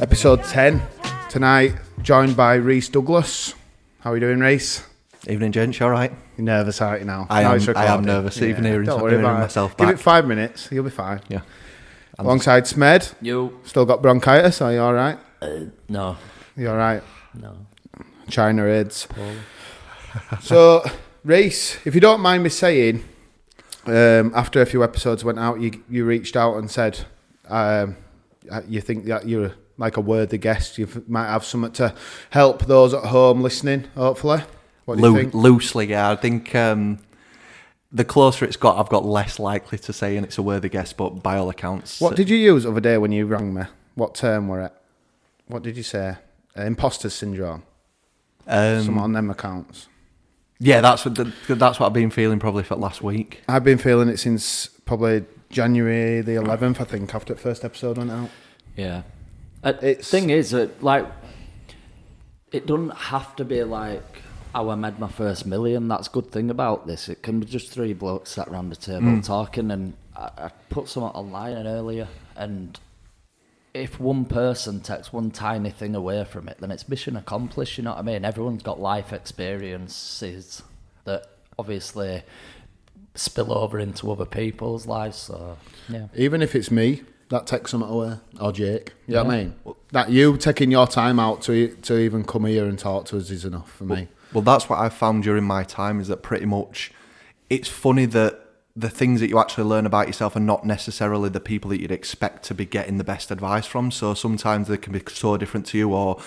Episode 10 tonight, joined by Reece Douglas. How are you doing, Reece? Evening, gents. All right? You're nervous, aren't you now? I Now am- it's I am recording. nervous, even hearing- Don't worry hearing about it. myself Give it five minutes, you'll be fine. Yeah. Alongside Smed, You? still got bronchitis. Are you all right? Uh, no, You all right? no. China AIDS. so, Reece, if you don't mind me saying, um, after a few episodes went out, you you reached out and said um, uh, you think that you're like a worthy guest. You might have something to help those at home listening. Hopefully, what do you think? loosely, yeah. I think um, the closer it's got, I've got less likely to say, and it's a worthy guess. But by all accounts, What did you use other day when you rang me? What term were it? What did you say? Uh, imposter syndrome. um, Something on them accounts. Yeah, that's what the, that's what I've been feeling probably for last week. I've been feeling it since probably January the 11th, I think, after the first episode went out. Yeah. Uh, It's- thing is that like, it doesn't have to be like how I made my first million. That's a good thing about this. It can be just three blokes sat around the table talking. And I, I put something online earlier, and if one person takes one tiny thing away from it, then it's mission accomplished. You know what I mean? Everyone's got life experiences that obviously spill over into other people's lives. So yeah. Even if it's me that takes something away, or Jake, you know what I mean? That you taking your time out to to even come here and talk to us is enough for me. Well, that's what I've found during my time is that pretty much it's funny that the things that you actually learn about yourself are not necessarily the people that you'd expect to be getting the best advice from. So sometimes they can be so different to you, or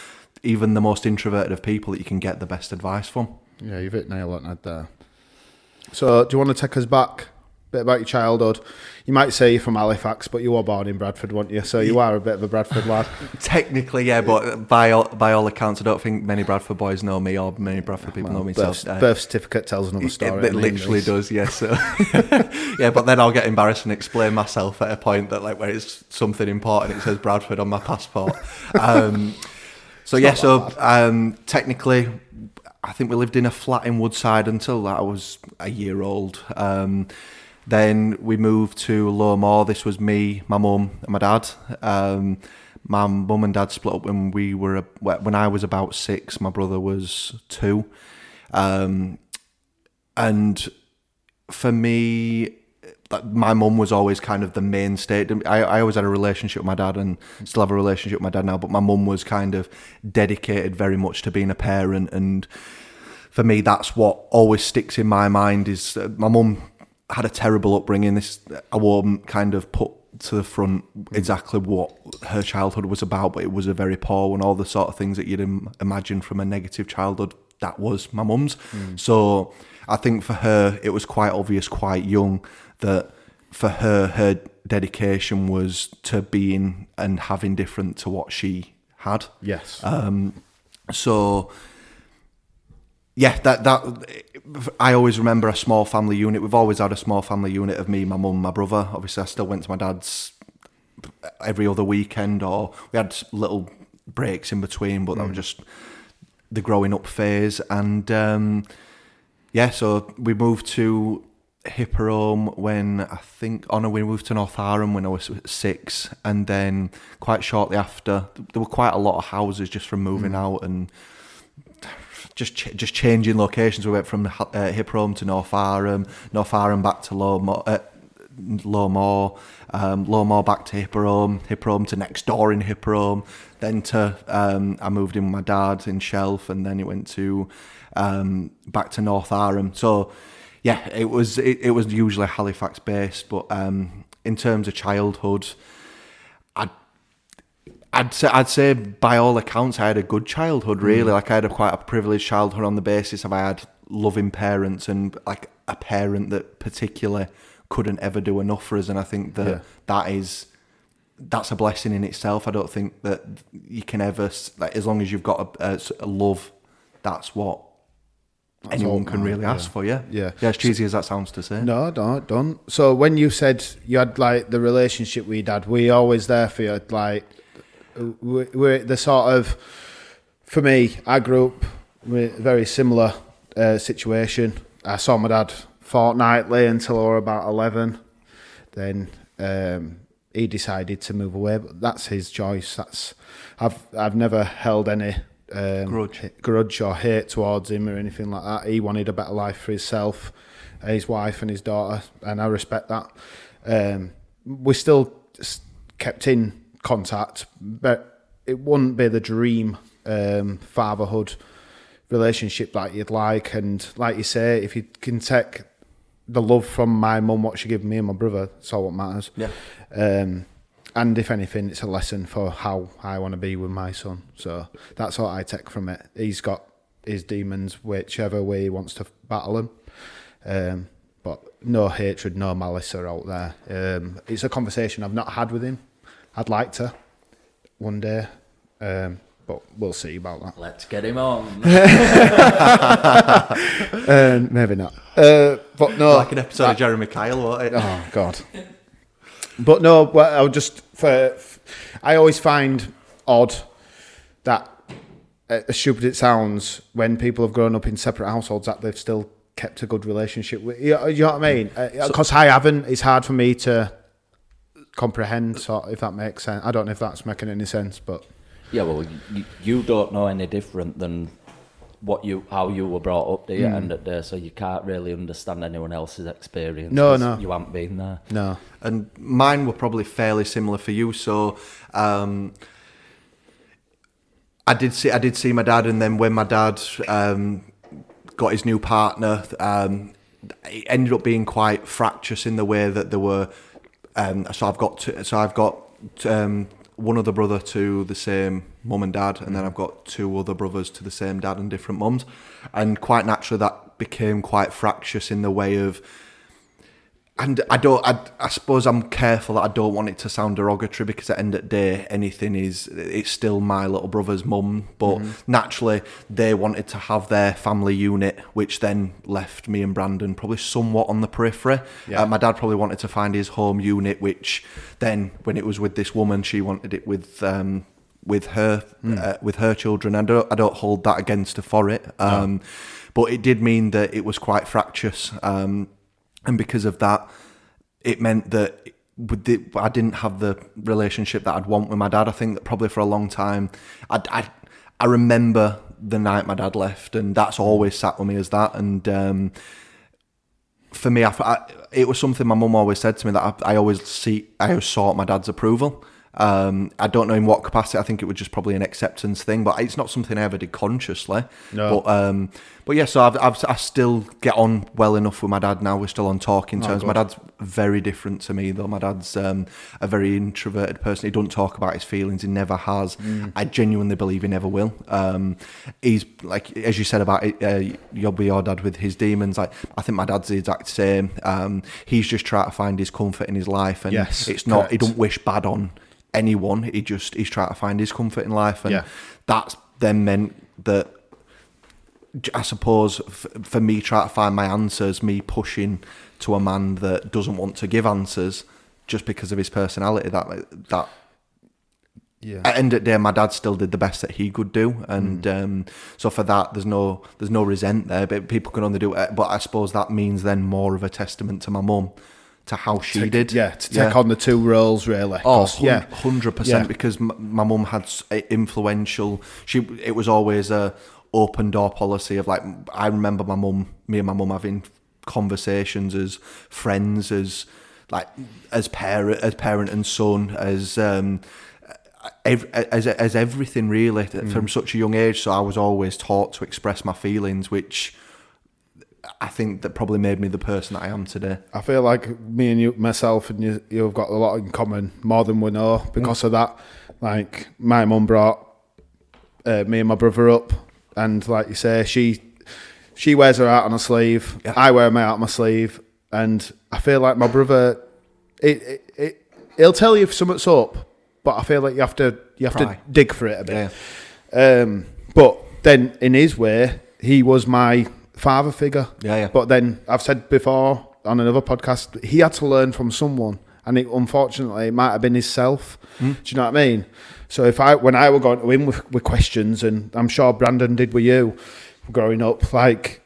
even the most introverted of people that you can get the best advice from. Yeah, you've hit nail on head there. So, do you want to take us back bit about your childhood? You might say you're from Halifax, but you were born in Bradford, weren't you? So you are a bit of a Bradford lad. Technically, yeah, but by all, by all accounts, I don't think many Bradford boys know me or many Bradford people know me. birth, so, uh, birth certificate tells another It, story. it doesn't literally it? does, yes. So, yeah, but then I'll get embarrassed and explain myself at a point that, like, where it's something important, it says Bradford on my passport. Um, so yeah, so um, technically, I think we lived in a flat in Woodside until I was a year old. Um, then we moved to Low Moor. This was me, my mum, and my dad. Um, my mum and dad split up when we were when I was about six. My brother was two. Um, and for me, my mum was always kind of the mainstay. I, I always had a relationship with my dad and still have a relationship with my dad now, but my mum was kind of dedicated very much to being a parent. And for me, that's what always sticks in my mind is my mum had a terrible upbringing. This I won't kind of put to the front exactly what her childhood was about, but it was a very poor one. All the sort of things that you'd Im- imagine from a negative childhood, that was my mum's. So I think for her, it was quite obvious, quite young, that for her, her dedication was to being and having different to what she had. Yes. Um, so yeah, that that I always remember a small family unit. We've always had a small family unit of me, my mum, my brother. Obviously, I still went to my dad's every other weekend, or we had little breaks in between, but that was just the growing up phase. And um, yeah, so we moved to Hipperholme when I think, oh no, we moved to Northowram when I was six, and then quite shortly after, there were quite a lot of houses just from moving out and just ch- just changing locations. We went from uh, Hipperholme to Northowram, North Arran back to Low Moor, uh, Low Moor, um, back to Hipperholme, Hipperholme to next door in Hipperholme, then to um, I moved in with my dad in Shelf, and then it went to um, back to Northowram. So yeah, it was it, it was usually Halifax based, but um, in terms of childhood, I'd say, I'd say by all accounts I had a good childhood really hmm. like I had a quite a privileged childhood on the basis of I had loving parents and like a parent that particularly couldn't ever do enough for us and I think that Yeah. that is that's a blessing in itself I don't think that you can ever like as long as you've got a love that's what anyone all can really yeah. ask for yeah Yeah. yeah as cheesy as that sounds to say No, no, don't. So when you said you had like the relationship your dad, were always there for you? Like, were, were the sort of, for me, I grew up with a very similar uh, situation. I saw my dad fortnightly until I were about eleven. Then um, he decided to move away, but that's his choice. That's I've I've never held any um, Grudge. grudge or hate towards him or anything like that. He wanted a better life for himself, his wife, and his daughter, and I respect that. Um, we still kept in contact, but it wouldn't be the dream um, fatherhood relationship that you'd like. And like you say, if you can take the love from my mum, what she gave me and my brother, it's all what matters. Yeah. Um, and if anything, it's a lesson for how I want to be with my son. So that's what I take from it. He's got his demons, whichever way he wants to battle them. Um, but no hatred, no malice are out there. Um, it's a conversation I've not had with him. I'd like to one day, um, but we'll see about that. Let's get him on. Um, maybe not. Uh, but no, like an episode of Jeremy Kyle, won't it? Oh God. But no, well, I would just for, I always find odd that uh, as stupid it sounds when people have grown up in separate households that they've still kept a good relationship with. You know, you know what I mean? Because I haven't. It's hard for me to comprehend. So if that makes sense, I don't know if that's making any sense, but yeah, well, you, you don't know any different than what you how you were brought up, do you? End of the day, so you can't really understand anyone else's experience. No, no. you haven't been there. no. and mine were probably fairly similar for you. So um, I did see I did see my dad, and then when my dad um, got his new partner, um, it ended up being quite fractious in the way that there were. Um, so I've got two, so I've got um, one other brother to the same mum and dad, and then I've got two other brothers to the same dad and different mums, and quite naturally that became quite fractious in the way of and I don't. I, I suppose I'm careful that I don't want it to sound derogatory because at the end of the day, anything is. It's still my little brother's mum, but naturally they wanted to have their family unit, which then left me and Brandon probably somewhat on the periphery. Yeah. Uh, my dad probably wanted to find his home unit, which then when it was with this woman, she wanted it with. Um, with her, uh, with her children, I don't, I don't hold that against her for it. Um, But it did mean that it was quite fractious. Um, and because of that, it meant that the, I didn't have the relationship that I'd want with my dad. I think that probably for a long time, I, I, I remember the night my dad left, and that's always sat with me as that. And um, for me, I, I- it was something my mum always said to me that I, I always see, I always sought my dad's approval. Um, I don't know in what capacity. I think it was just probably an acceptance thing, but it's not something I ever did consciously. No. But um, but yeah, so I've, I've I still get on well enough with my dad now. We're still on talking terms. My dad's very different to me though. My dad's um, a very introverted person. He doesn't talk about his feelings. He never has. I genuinely believe he never will. Um, he's like as you said about it, uh, you'll be your dad with his demons. Like I think my dad's the exact same. Um, he's just trying to find his comfort in his life, and Yes, it's not. He correct. don't wish bad on anyone. He just he's trying to find his comfort in life, and Yeah. that's then meant that I suppose f- for me trying to find my answers, me pushing to a man that doesn't want to give answers just because of his personality. That that Yeah. at the end of the day, my dad still did the best that he could do, and um, so for that, there's no there's no resent there. But people can only do it. But I suppose that means then more of a testament to my mum, to how she Take- did. Yeah, to take on the two roles really. Oh, yeah. hundred percent. Yeah. Because my mum had influential. She it was always a open door policy of like I remember my mum, me and my mum having conversations as friends, as like as parent, as parent and son, as um, ev- as as everything really Mm. from such a young age. So I was always taught to express my feelings, which. I think that probably made me the person that I am today. I feel like me and you, myself, and you, you've got a lot in common, more than we know, because of that. Like my mum brought uh, me and my brother up, and like you say, she she wears her heart on her sleeve. Yeah. I wear my heart on my sleeve, and I feel like my brother, it, it, it he'll tell you if something's up, but I feel like you have to you have Pry. to dig for it a bit. Um, but then in his way, he was my father figure. Yeah, yeah. But then I've said before on another podcast, he had to learn from someone, and it unfortunately it might have been himself. Hmm. Do you know what I mean? So if I when I were going to him with, with questions, and I'm sure Brandon did with you growing up, like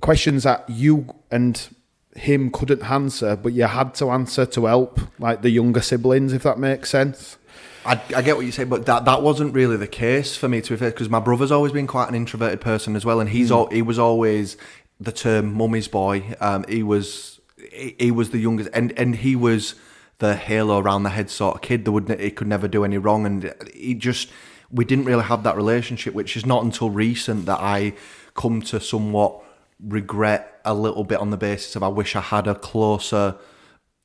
questions that you and him couldn't answer, but you had to answer to help like the younger siblings, if that makes sense. I, I get what you say, but that that wasn't really the case for me to be fair, because my brother's always been quite an introverted person as well, and he's al- he was always the term mummy's boy. Um, he was he, he was the youngest, and and he was the halo around the head sort of kid. That would he could never do any wrong, and he just we didn't really have that relationship, which is not until recent that I come to somewhat regret a little bit on the basis of I wish I had a closer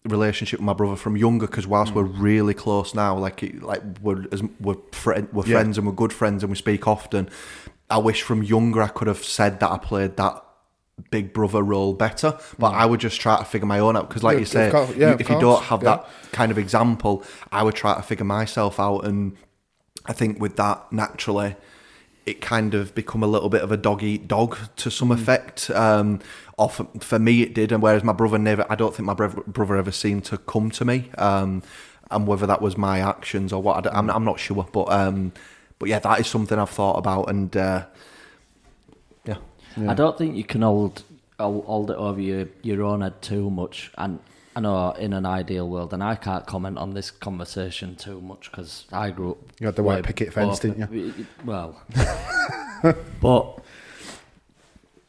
relationship with my brother from younger because whilst we're really close now like like we're as we're, we're Yeah. friends and we're good friends and we speak often I wish from younger I could have said that I played that big brother role better but I would just try to figure my own out because like Yeah, you say course, yeah, you- if you don't have that kind of example I would try to figure myself out and I think with that naturally it kind of become a little bit of a dog eat dog to some effect. Um, or for, for me, it did, and whereas my brother never, I don't think my brother, brother ever seemed to come to me. Um, and whether that was my actions or what, I don't- I'm, I'm not sure. But um, but yeah, that is something I've thought about, and uh, yeah, I don't think you can hold hold hold it over your, your own head too much. And I know in an ideal world, and I can't comment on this conversation too much because I grew up. You had the white picket fence, didn't you? Well, but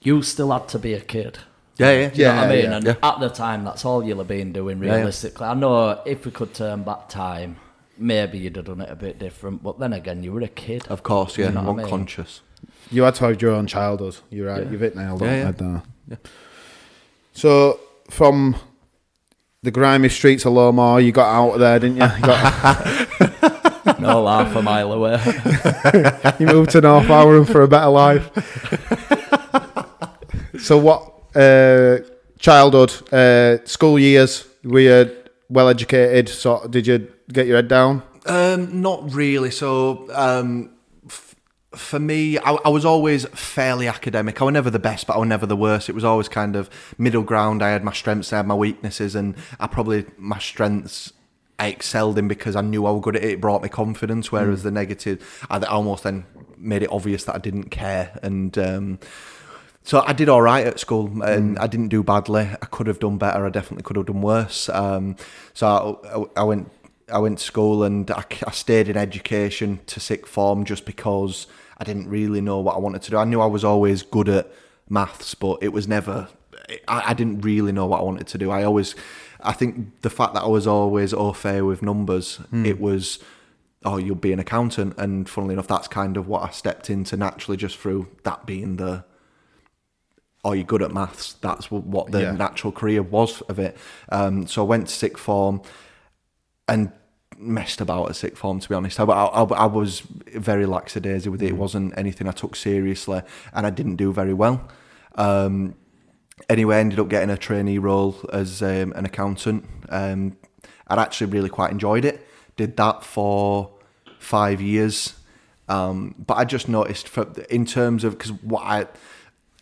you still had to be a kid. yeah, yeah, Do you know what I mean? yeah. and Yeah. at the time, that's all you'll have been doing yeah. realistically. I know if we could turn back time, maybe you'd have done it a bit different. But then again, you were a kid. Of course, yeah, You know what I mean? unconscious. You had to have your own childhood. You're right. Yeah. You've hit nailed on Yeah, the yeah. head there. So from the grimy streets of Low Moor, you got out of there, didn't you? You, got, no half a mile away. you moved to North Ireland for a better life. so what? Uh, childhood, uh, school years. Were you well educated? So did you get your head down? Um, not really. So, um, f- for me, I, I was always fairly academic. I was never the best, but I was never the worst. It was always kind of middle ground. I had my strengths, I had my weaknesses, and I probably my strengths I excelled in because I knew I was good at it. It brought me confidence. Whereas the negative, I almost then made it obvious that I didn't care and. Um, so I did all right at school, and I didn't do badly. I could have done better. I definitely could have done worse. Um, so I, I went, I went to school, and I, I stayed in education to sixth form just because I didn't really know what I wanted to do. I knew I was always good at maths, but it was never. I, I didn't really know what I wanted to do. I always, I think the fact that I was always au fait with numbers, it was oh, you'll be an accountant. And funnily enough, that's kind of what I stepped into naturally just through that being the, oh, you're good at maths. That's what the Yeah. natural career was of it. Um, so I went to sixth form and messed about at sixth form, to be honest. I, I, I was very lackadaisy with it. It wasn't anything I took seriously and I didn't do very well. Um, anyway, I ended up getting a trainee role as um, an accountant. Um, I'd actually really quite enjoyed it. Did that for five years. Um, but I just noticed for, in terms of because what I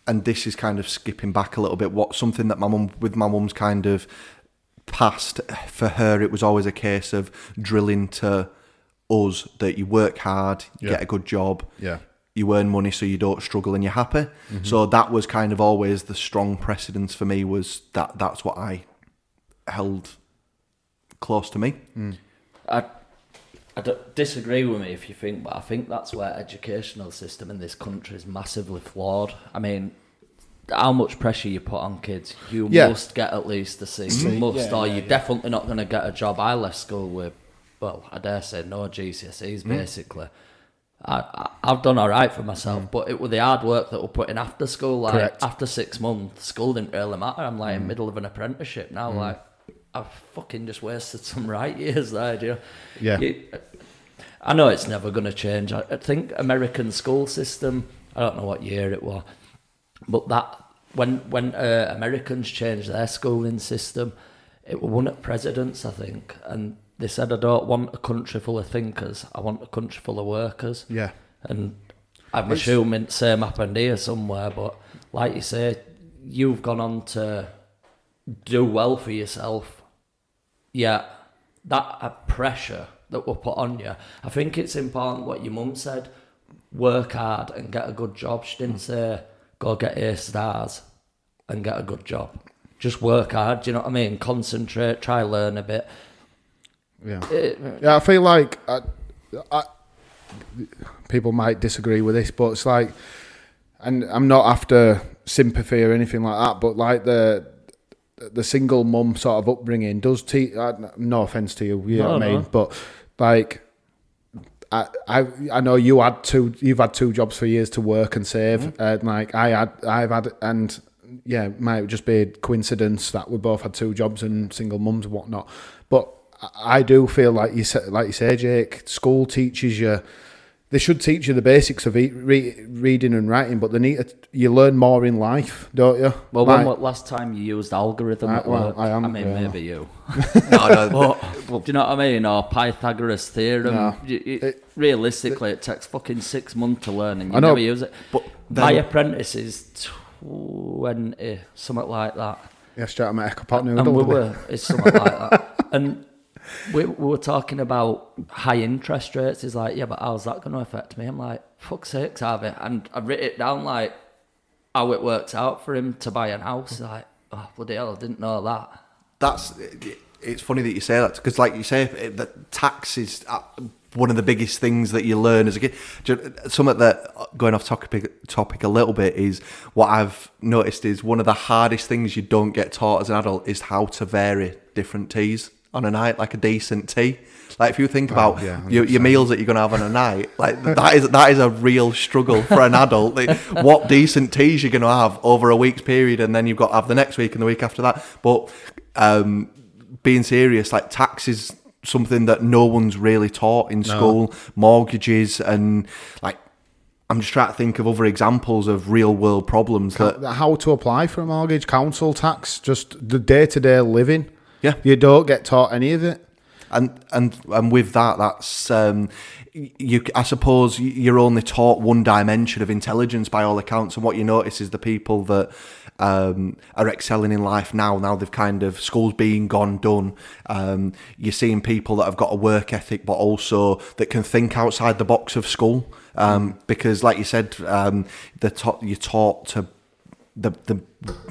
and this is kind of skipping back a little bit. What something that my mum with my mum's kind of past for her, it was always a case of drilling to us that you work hard, you Yeah. get a good job, Yeah. you earn money so you don't struggle and you're happy. Mm-hmm. So that was kind of always the strong precedence for me was that that's what I held close to me. Mm. I, I don't disagree with me if you think, but I think that's where educational system in this country is massively flawed. I mean, how much pressure you put on kids, you Yeah. must get at least a C. You must, or you're definitely not going to get a job. I left school with, well, I dare say no GCSEs mm-hmm. basically. I, I, I've done all right for myself, mm-hmm. but it was the hard work that we're putting after school. Like Correct. after six months, school didn't really matter. I'm like in mm-hmm. middle of an apprenticeship now. Like I've fucking just wasted some right years there. Do you? Yeah. You- I know it's never going to change. I, I think American school system. I don't know what year it was, but that when when uh, Americans changed their schooling system, it was one of presidents, I think, and they said, "I don't want a country full of thinkers. I want a country full of workers." Yeah. And I'm assuming the same happened here somewhere, but like you say, you've gone on to do well for yourself. Yeah, that uh, pressure that were put on you. I think it's important what your mum said. Work hard and get a good job. She didn't say go get A stars and get a good job. Just work hard. Do you know what I mean? Concentrate. Try learn a bit. Yeah. It- Yeah, I feel like I, I, people might disagree with this, but it's like, and I'm not after sympathy or anything like that, but like the the single mum sort of upbringing does teach. No offense to you, you know No, what I mean, no. but like. I, I I know you had two you've had two jobs for years to work and save Mm-hmm. and like I had I've had and yeah it might just be a coincidence that we both had two jobs and single mums and whatnot but I- I do feel like you said like you say Jake school teaches you they should teach you the basics of e- re- reading and writing but they need you learn more in life don't you Well, Like- when was last time you used algorithm I- at well, work? I am, mean, yeah. maybe you. no, no, But, do you know what I mean? Or Pythagoras theorem. No. You- you- It- realistically, it takes fucking six months to learn, and you I know, never use it. but My apprentice is twenty, something like that. yeah straight out my pot and we were it's something like that and we, we were talking about high interest rates. He's like yeah but how's that going to affect me? I'm like fuck's sakes Harvey. And i writ it down like how it works out for him to buy an house. Like oh bloody hell i didn't know that. That's it's funny that you say that because like you say that tax is uh, one of the biggest things that you learn as a kid. Something that uh, going off topic topic a little bit is what i've noticed is one of the hardest things you don't get taught as an adult is how to vary different teas on a night like a decent tea like if you think about yeah, your, your meals that you're going to have on a night like that is that is a real struggle for an adult Like, what decent teas you're going to have over a week's period and then you've got to have the next week and the week after that but um, being serious, like taxes, something that no one's really taught in school. Mortgages and like, I'm just trying to think of other examples of real world problems that. how to apply for a mortgage, council tax, just the day to day living. Yeah. You don't get taught any of it. and and and with that that's um you i suppose you're only taught one dimension of intelligence by all accounts and what you notice is the people that um, are excelling in life now now they've kind of schools being gone done um, you're seeing people that have got a work ethic but also that can think outside the box of school um, because like you said um, they're you're taught to the, the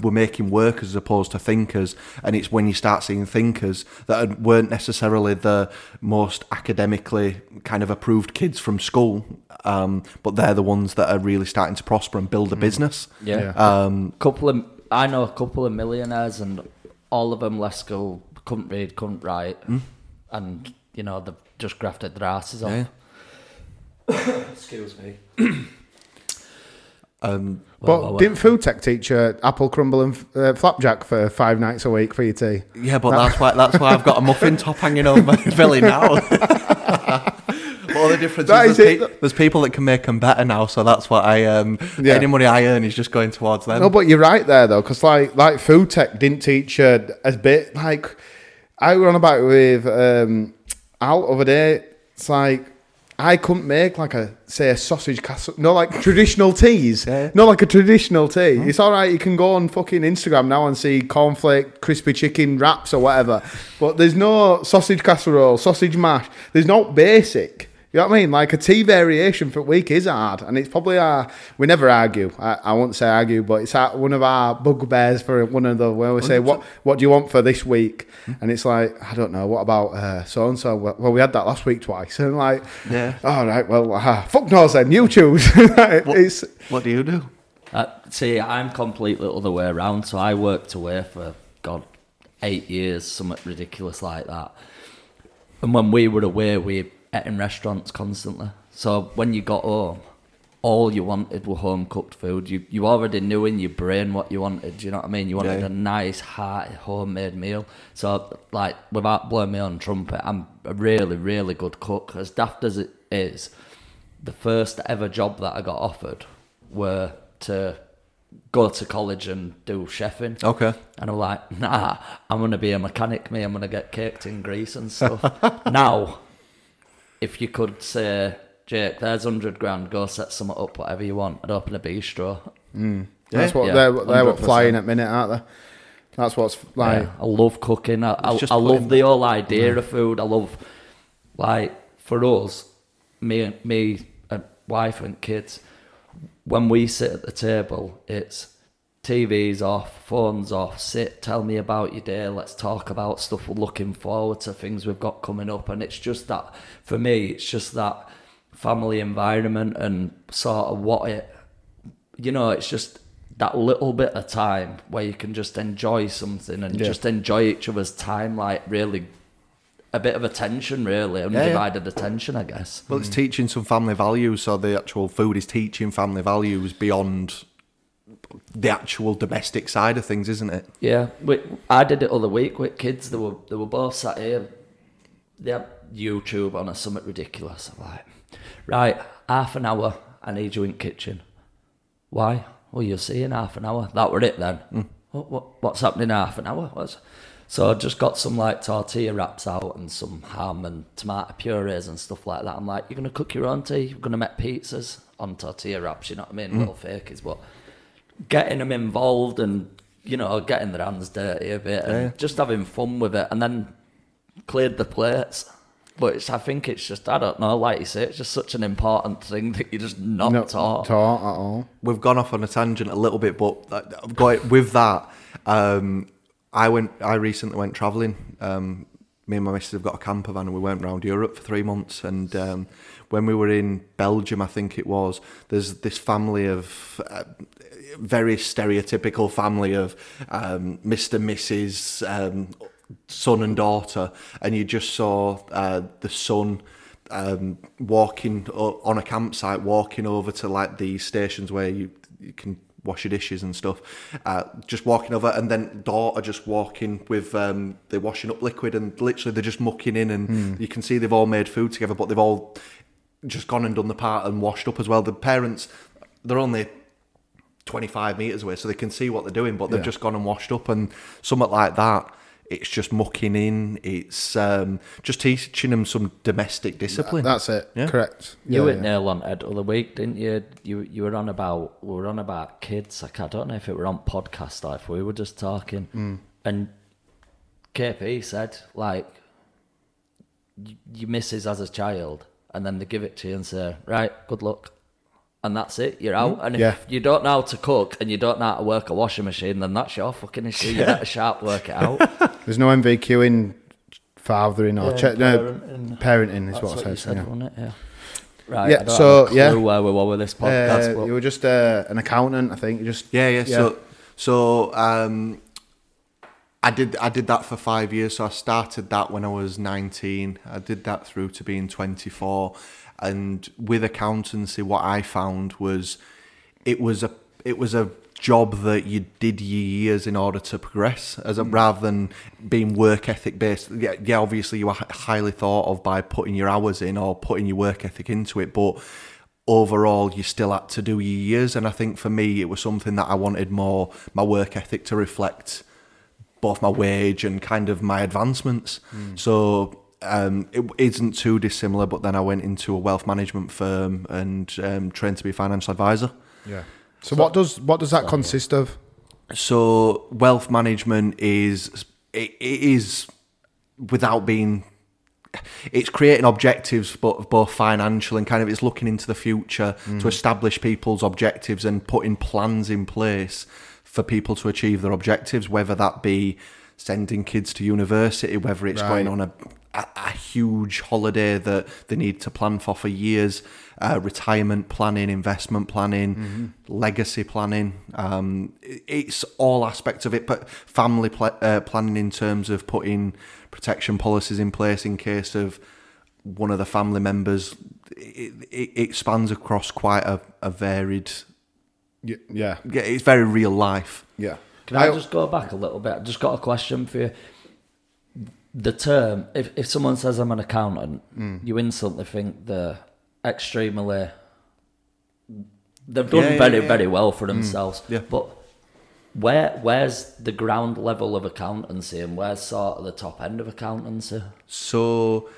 we're making workers as opposed to thinkers, and it's when you start seeing thinkers that weren't necessarily the most academically kind of approved kids from school, um, but they're the ones that are really starting to prosper and build a business. yeah, Um, couple of i know a couple of millionaires and all of them left school couldn't read couldn't write and you know they've just grafted their asses off. Yeah. excuse me um, But well, well. didn't food tech teach you apple crumble and uh, flapjack for five nights a week for your tea? yeah, but that's why that's why I've got a muffin top hanging over my belly now. Well, the difference is there's, pe- there's people that can make them better now, so that's what I um. Yeah. Any money I earn is just going towards them. No, but you're right there though, because like like food tech didn't teach you a bit. Like I were on about with um, Al over there. It's like I couldn't make like a say a sausage casserole. No, like traditional teas. Yeah. No, like a traditional tea. It's all right. You can go on fucking Instagram now and see cornflake, crispy chicken wraps or whatever. But there's no sausage casserole, sausage mash. There's no basic. You know what I mean? Like a tea variation for a week is hard, and it's probably our. We never argue. I, I won't say argue, but it's our, one of our bugbears for one of the where we say, "What what do you want for this week?" And it's like, I don't know. What about so and so? Well, we had that last week twice, and like, Yeah. all right, well, uh, fuck knows then. You choose. it's What do you do? Uh, see, I'm completely the other way around. So I worked away for God eight years, something ridiculous like that. And when we were away, we ate in restaurants constantly. So when you got home, all you wanted were home cooked food. You you already knew in your brain what you wanted. You know what I mean? You wanted Yeah. a nice, hearty, homemade meal. So like, without blowing me on trumpet, I'm a really, really good cook. As daft as it is, the first ever job that I got offered were to go to college and do chefing. Okay. And I'm like, nah, I'm gonna be a mechanic, me. I'm gonna get caked in grease and stuff. now, if you could say, Jake, there's hundred grand, go set something up, whatever you want. I'd open a bistro. Mm. that's what Yeah, they're they're what flying at minute, aren't they? That's what's like. Yeah, I love cooking. I, I, just I love putting- the whole idea mm. of food. I love, like, for us, me, and me, and wife and kids, when we sit at the table, it's TV's off, phones off, sit, tell me about your day, let's talk about stuff we're looking forward to, things we've got coming up. And it's just that, for me, it's just that family environment and sort of what it, you know, it's just that little bit of time where you can just enjoy something and Yeah. just enjoy each other's time, like really a bit of attention, really, yeah. undivided attention, I guess. Well, it's mm. teaching some family values. So the actual food is teaching family values beyond the actual domestic side of things, isn't it? Yeah, we, I did it other week with kids. They were they were both sat here. They had YouTube on or something ridiculous. I'm like, right, half an hour. I need you in kitchen. Why? Well, you'll see in half an hour. That were it then. Hmm. What, what what's happening in half an hour? What's, so I just got some like tortilla wraps out and some ham and tomato purees and stuff like that. I'm like, you're gonna cook your own tea. You're gonna make pizzas on tortilla wraps. You know what I mean? Hmm. Little fakies, but getting them involved and you know getting their hands dirty a bit and Yeah. just having fun with it and then cleared the plates but it's, I think it's just I don't know like you say it's just such an important thing that you're just not Not taught taught at all. We've gone off on a tangent a little bit, but uh, going with that, um, I went. I recently went travelling. Um, me and my missus have got a camper van, and we went around Europe for three months. And um, when we were in Belgium, I think it was, there's this family of uh, very stereotypical family of um, Mr. Mrs. Um, son and daughter, and you just saw uh, the son um, walking on a campsite, walking over to like the stations where you you can wash your dishes and stuff. Uh, just walking over, and then daughter just walking with um, the washing up liquid, and literally they're just mucking in, and you can see they've all made food together, but they've all just gone and done the part and washed up as well. The parents, they're only 25 meters away, so they can see what they're doing, but they've Yeah. just gone and washed up, and something like that. It's just mucking in. It's um, just teaching them some domestic discipline. That's it. Yeah. Correct. you Yeah, hit yeah. nail on head the other week didn't you you you were on about we were on about kids like, I don't know if it were on podcast or if we were just talking Mm. and KP said like y- your missus as a child and then they give it to you and say right good luck and that's it you're out and if Yeah. you don't know how to cook and you don't know how to work a washing machine then that's your fucking issue you better sharp work it out There's no NVQ in fathering or Yeah, che- no, parenting. parenting is that's what, what I you said. said yeah. wasn't it yeah right Yeah, I don't so, have a yeah. clue where we were with this podcast Uh, but you were just uh, an accountant, I think. You just Yeah, yeah. So, so um, I did I did that for five years. So I started that when I was nineteen. I did that through to being twenty four, and with accountancy, what I found was it was a it was a job that you did your years in order to progress, as a, mm. rather than being work ethic based. Yeah, yeah, obviously you are highly thought of by putting your hours in or putting your work ethic into it, but overall you still had to do your years and I think for me it was something that I wanted more my work ethic to reflect both my wage and kind of my advancements. Mm. So um, it isn't too dissimilar but then I went into a wealth management firm and um, trained to be a financial advisor yeah. So, what does what does that consist of? so wealth management is it, it is without being it's creating objectives but both financial and kind of it's looking into the future to establish people's objectives and putting plans in place for people to achieve their objectives whether that be sending kids to university whether it's going on a, a, a huge holiday that they need to plan for for years uh, retirement planning investment planning legacy planning um, it- it's all aspects of it but family pla uh, planning in terms of putting protection policies in place in case of one of the family members it, it, it spans across quite a, a varied Y- Yeah, yeah, it's very real life yeah. Can I, just go back a little bit? I just got a question for you. The term, if, if someone says I'm an accountant, Mm. you instantly think they're extremely. They've done Yeah, yeah, very, yeah. Mm. very well for themselves. yeah. But where where's the ground level of accountancy and where's sort of the top end of accountancy? So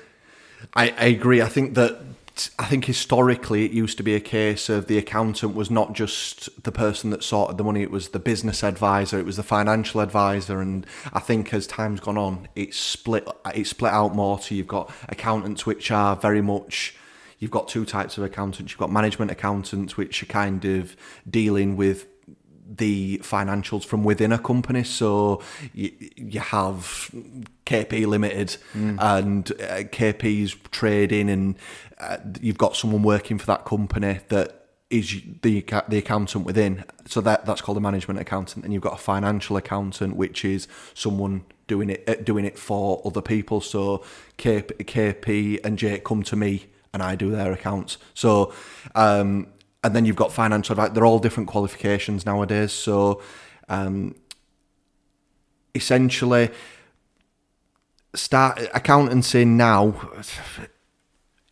I, I agree. I think that I think historically it used to be a case of the accountant was not just the person that sorted the money, it was the business advisor, it was the financial advisor, and I think as time's gone on, it's split it's split out more to you've got accountants which are very much you've got two types of accountants. You've got management accountants, which are kind of dealing with the financials from within a company. So you, you have KP Limited and uh, KP's trading, and uh, you've got someone working for that company that is the the accountant within. So that that's called a management accountant, and you've got a financial accountant, which is someone doing it uh, doing it for other people. So KP, KP and Jake come to me, and I do their accounts. So. Um, and then you've got financial advice. They're all different qualifications nowadays. So, um, essentially, start accountancy now.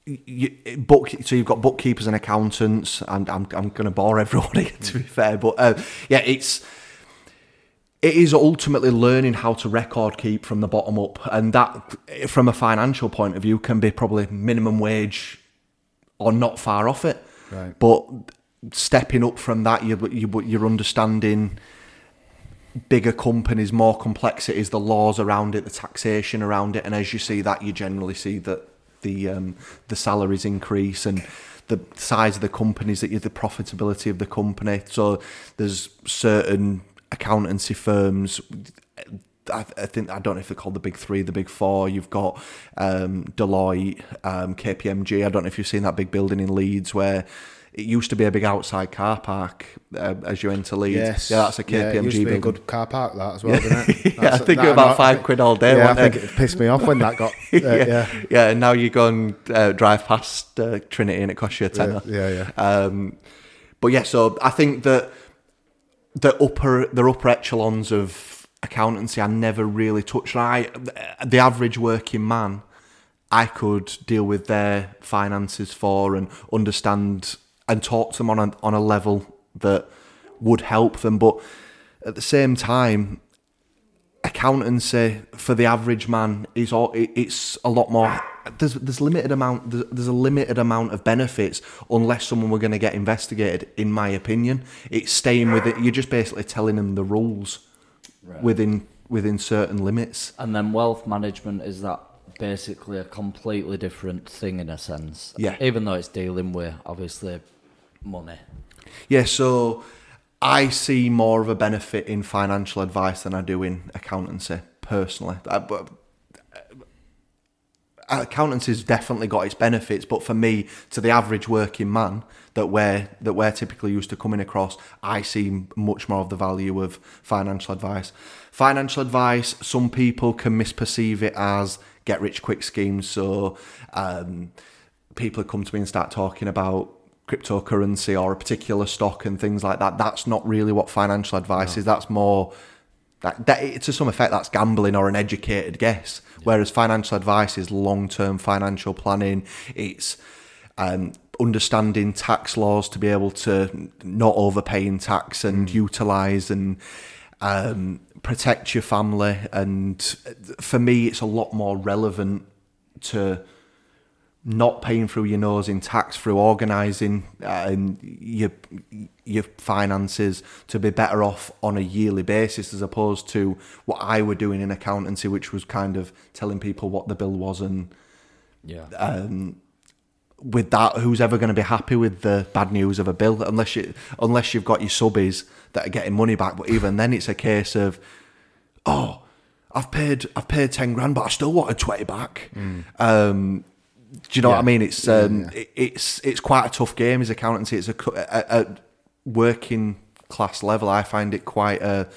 You, book so you've got bookkeepers and accountants, and I'm I'm going to bore everybody to be fair, but uh, yeah, it's it is ultimately learning how to record keep from the bottom up, and that from a financial point of view can be probably minimum wage or not far off it. Right. But stepping up from that, you, you you're understanding bigger companies, more complexities, the laws around it, the taxation around it, and as you see that, you generally see that the um, the salaries increase and the size of the companies that you the profitability of the company. So there's certain accountancy firms. I, I think I don't know if they're called the big three, the big four. You've got um, Deloitte, um, KPMG. I don't know if you've seen that big building in Leeds where it used to be a big outside car park uh, as you enter Leeds. Yes. Yeah, that's a KPMG Yeah, it used to be a building. good car park, that as well, didn't it? yeah, I think it about five quid all day. Yeah, I think it? it pissed me off when that got. Uh, yeah. yeah, And now you go and uh, drive past uh, Trinity and it costs you a tenner. yeah, yeah. Um, but yeah, so I think that the upper the upper echelons of accountancy I never really touched. I the average working man, I could deal with their finances for and understand and talk to them on a, on a level that would help them. But at the same time, accountancy for the average man is all it- it's a lot more there's there's limited amount there's, there's a limited amount of benefits unless someone were going to get investigated in my opinion it's staying with it you're just basically telling them the rules within within certain limits And then wealth management is that basically a completely different thing in a sense. Yeah. Even though it's dealing with obviously money. Yeah, so I see more of a benefit in financial advice than I do in accountancy personally. Uh, but uh, accountancy's definitely got its benefits, but for me, to the average working man that we're that we're typically used to coming across, I see much more of the value of financial advice. Financial advice, some people can misperceive it as get rich quick schemes. So um, people come to me and start talking about cryptocurrency or a particular stock and things like that. That's not really what financial advice is. That's more that, that to some effect that's gambling or an educated guess. Whereas financial advice is long term financial planning. It's um, understanding tax laws to be able to not overpay in tax and utilize and um, protect your family. And for me, it's a lot more relevant to not paying through your nose in tax through organising uh, and your your finances to be better off on a yearly basis as opposed to what I were doing in accountancy, which was kind of telling people what the bill was and Yeah. um, with that, who's ever going to be happy with the bad news of a bill unless you unless you've got your subbies that are getting money back. But even then, it's a case of oh, I've paid I've paid ten grand, but I still wanted twenty back. Um, do you know what I mean? It's um, Yeah, yeah. it- it's it's quite a tough game as accountancy. It's a, a, a working class level. I find it quite a.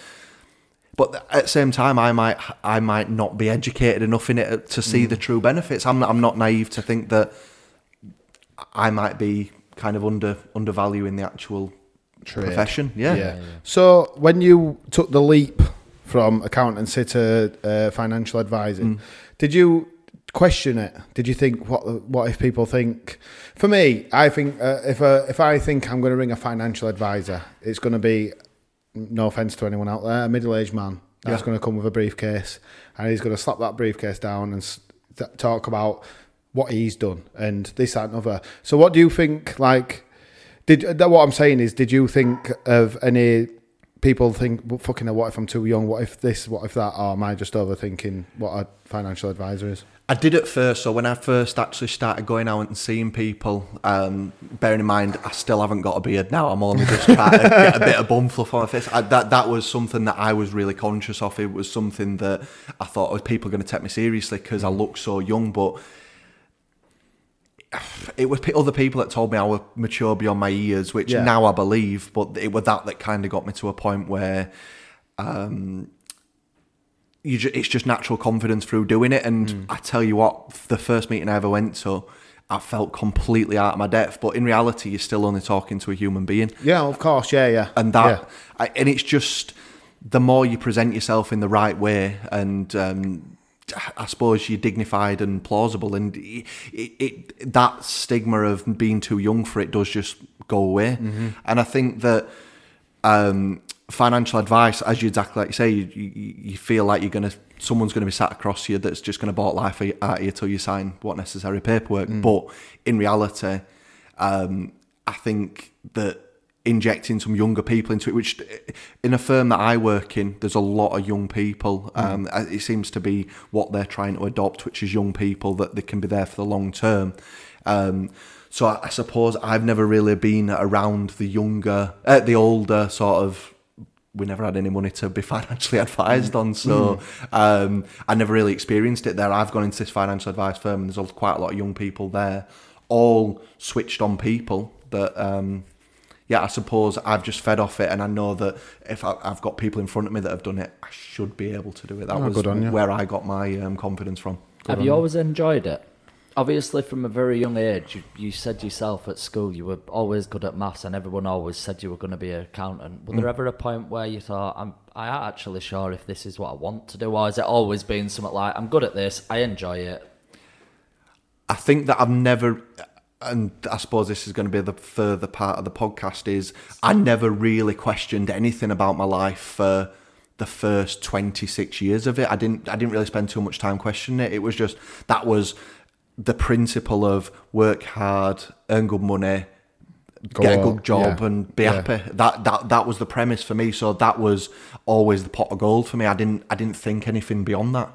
But at the same time, I might I might not be educated enough in it to see the true benefits. I'm I'm not naive to think that I might be kind of under undervaluing the actual Trade. profession. Yeah. Yeah. So when you took the leap from accountancy to uh, financial advising, did you question it? Did you think what what if people think? For me, I think uh, if uh, if I think I'm going to ring a financial advisor, it's going to be no offense to anyone out there, a middle aged man that's Yeah. going to come with a briefcase, and he's going to slap that briefcase down and s- talk about what he's done and this that and other. So what do you think? Like, did that? What I'm saying is, did you think of any people think, well, fucking hell, what if I'm too young? What if this? What if that? Or am I just overthinking what a financial advisor is? I did at first. So when I first actually started going out and seeing people, um, bearing in mind I still haven't got a beard now. I'm only just trying to get a bit of bum fluff on my face. I, that that was something that I was really conscious of. It was something that I thought, oh, people are going to take me seriously because I look so young, but. It was other people that told me I was mature beyond my years, which Yeah. now I believe. But it was that that kind of got me to a point where um, you ju- it's just natural confidence through doing it. And I tell you what, the first meeting I ever went to, I felt completely out of my depth. But in reality, you're still only talking to a human being, Yeah, of course. Yeah, yeah. and that, Yeah. I, and it's just the more you present yourself in the right way, and um, I suppose you're dignified and plausible, and it, it, it that stigma of being too young for it does just go away. And I think that um, financial advice, as you exactly like you say, you, you, you feel like you're gonna someone's gonna be sat across you that's just gonna bought life out of you till you sign what necessary paperwork. But in reality, um, I think that injecting some younger people into it, which in a firm that I work in, there's a lot of young people. Um, It seems to be what they're trying to adopt, which is young people that they can be there for the long term. Um, so I, I suppose I've never really been around the younger, uh, the older sort of. We never had any money to be financially advised on, so um, I never really experienced it there. I've gone into this financial advice firm, and there's quite a lot of young people there, all switched on people that um, yeah, I suppose I've just fed off it, and I know that if I, I've got people in front of me that have done it, I should be able to do it. That Oh, was good on you. where I got my um, confidence from. Have you always enjoyed it? Obviously, from a very young age, you, you said yourself at school you were always good at maths, and everyone always said you were going to be an accountant. Was there ever a point where you thought, "I'm, I am actually sure if this is what I want to do," or has it always been something like, "I'm good at this, I enjoy it"? I think that I've never, and I suppose this is going to be the further part of the podcast, is I never really questioned anything about my life for the first 26 years of it. I didn't, I didn't really spend too much time questioning it. It was just, that was the principle of work hard, earn good money, Go get a good job yeah, and be yeah. happy. That that that was the premise for me. So that was always the pot of gold for me. I didn't I didn't think anything beyond that.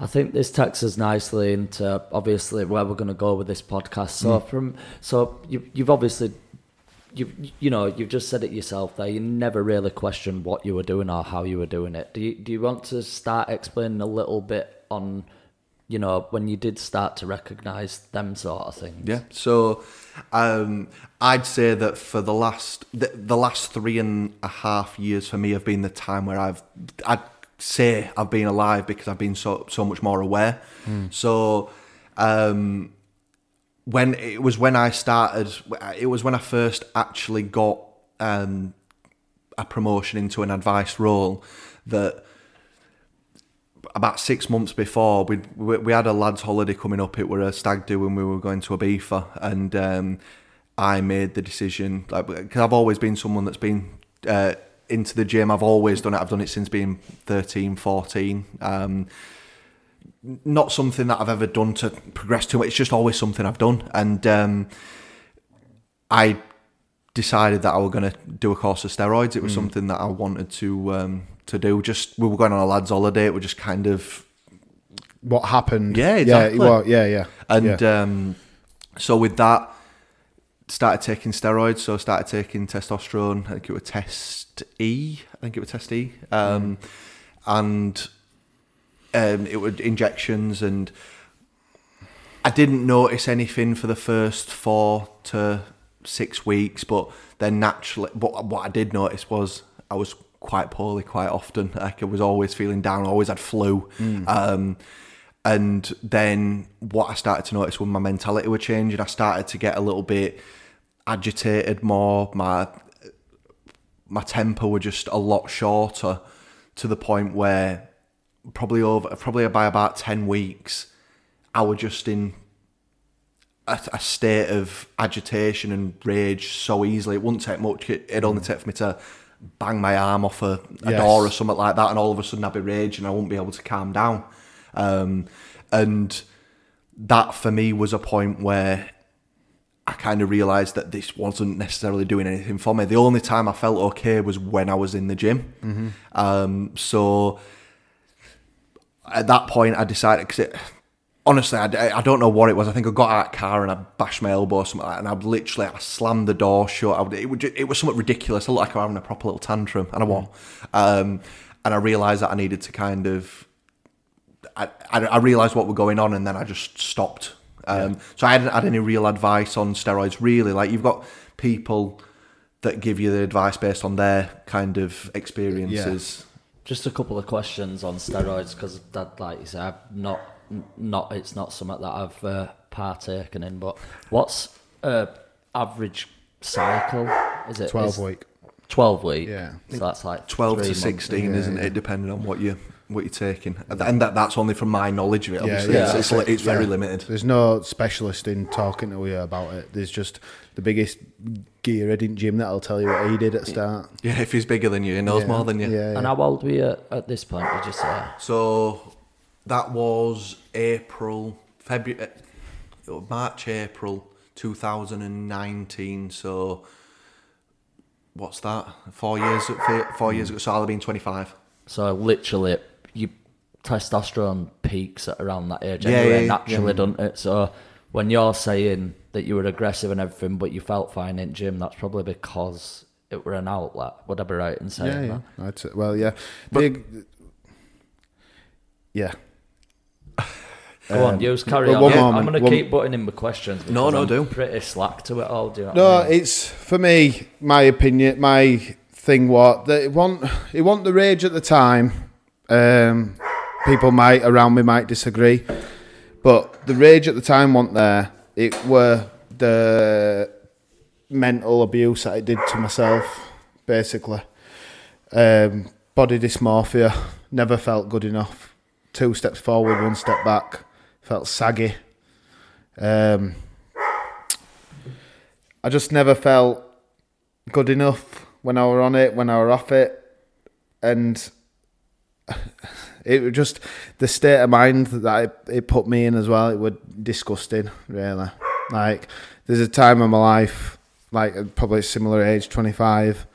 I think this takes us nicely into obviously where we're going to go with this podcast. So from so you you've obviously you you know you've just said it yourself there. You never really questioned what you were doing or how you were doing it. Do you do you want to start explaining a little bit on you know when you did start to recognise them sort of things? Yeah. So um, I'd say that for the last the, the last three and a half years for me have been the time where I've I'd say I've been alive because I've been so so much more aware. So um, when it was when I started, it was when I first actually got um, a promotion into an advice role that about six months before, we we we had a lads' holiday coming up. It were a stag do, and we were going to Ibiza, and um, I made the decision like because I've always been someone that's been uh, into the gym. I've always done it. I've done it since being 13, 14. Um, not something that I've ever done to progress to. Much it's just always something I've done, and um, I decided that I was going to do a course of steroids. It was something that I wanted to um, to do. Just we were going on a lads' holiday. It was just kind of What happened? Yeah, Yeah, well, yeah, yeah. and yeah. um, so with that, started taking steroids. So I started taking testosterone. I think it was Test E. I think it was Test E. Um, And um, it was injections, and I didn't notice anything for the first four to six weeks. But then naturally, but what I did notice was I was quite poorly quite often. Like I was always feeling down. Always had flu. Um, and then what I started to notice was my mentality were changing. I started to get a little bit agitated more. My my temper were just a lot shorter to the point where probably over probably by about 10 weeks I was just in a, a state of agitation and rage so easily it wouldn't take much it, it'd only take for me to bang my arm off a, a Yes. door or something like that and all of a sudden I'd be raging I wouldn't be able to calm down um, and that for me was a point where I kind of realised that this wasn't necessarily doing anything for me. The only time I felt okay was when I was in the gym. Um, so at that point, I decided because it. Honestly, I, I don't know what it was. I think I got out of the car and I bashed my elbow or something like that, and I literally I slammed the door shut. I it, would, it was somewhat ridiculous. I looked like I was having a proper little tantrum, and I was. Um, and I realised that I needed to kind of I, I, I realised what was going on and then I just stopped. Um, So I hadn't had any real advice on steroids, really. Like, you've got people that give you the advice based on their kind of experiences. Just a couple of questions on steroids because that, like you said, I've not, not it's not something that I've uh, partaken in. But what's uh, average cycle? Is it 12 is- week. Twelve week. Yeah. So that's like 12 three to months. 16, isn't it? Depending on what, you, what you're taking. And that, that's only from my knowledge of it, obviously. yeah. It's, it's, it's very Yeah. limited. There's no specialist in talking to you about it. There's just the biggest gearhead in gym that'll tell you what he did at start. Yeah, if he's bigger than you, he knows Yeah. more than you. Yeah, And how old were you at, at this point? Did you say? So that was April, February, uh, March, April 2019. So what's that? Four years, four years ago. So I'll have been 25. So literally, you testosterone peaks at around that age Yeah, anyway, yeah, yeah. naturally, doesn't it? So when you're saying that you were aggressive and everything, but you felt fine in gym, that's probably because it were an outlet. Would I be right in saying yeah, that? yeah. I'd say, well, yeah. Big, yeah. Go on, you carry well, on. Yeah, moment, I'm going to keep putting in my questions. No, no, I'm do. Pretty slack to it all. Do you know? No, what I mean? it's for me. My opinion, my thing. What that it want, it want the rage at the time. Um, people might around me might disagree, but the rage at the time wasn't there. It were the mental abuse that I did to myself, basically. Um, body dysmorphia. Never felt good enough. Two steps forward, one step back. Felt saggy. Um, I just never felt good enough when I were on it, when I were off it, and it was just the state of mind that it, it put me in as well. It was disgusting, really. Like there's a time in my life, like probably similar age, 25,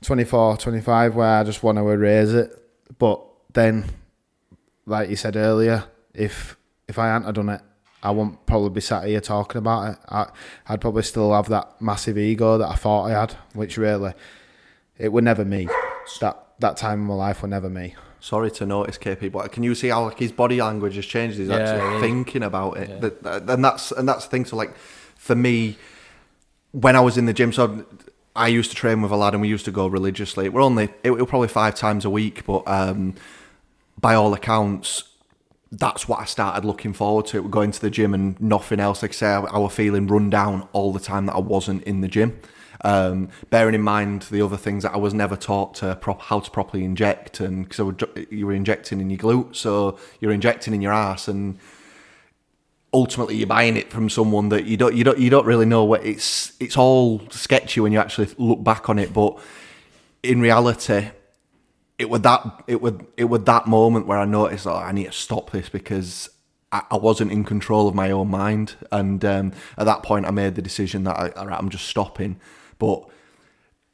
24, 25, where I just want to erase it. But then, like you said earlier, if if I hadn't done it, I wouldn't probably be sat here talking about it. I, I'd probably still have that massive ego that I thought I had, which really, it were never me. That that time in my life were never me. Sorry to notice, KP, but can you see how like his body language has changed? He's Yeah, actually yeah. thinking about it, that- and that's and that's the thing. So like, for me, when I was in the gym, so I used to train with a lad, and we used to go religiously. We're only it, it was probably five times a week, but um, by all accounts, that's what I started looking forward to. Going to the gym and nothing else. Like I say, I, I was feeling run down all the time that I wasn't in the gym. Um, bearing in mind the other things that I was never taught to prop, how to properly inject, and because you were injecting in your glute, so you're injecting in your ass, and ultimately you're buying it from someone that you don't you don't you don't really know what it's it's all sketchy when you actually look back on it, but in reality, it was that it would it was that moment where I noticed oh, I need to stop this because I, I wasn't in control of my own mind, and um, at that point I made the decision that I, I'm just stopping. But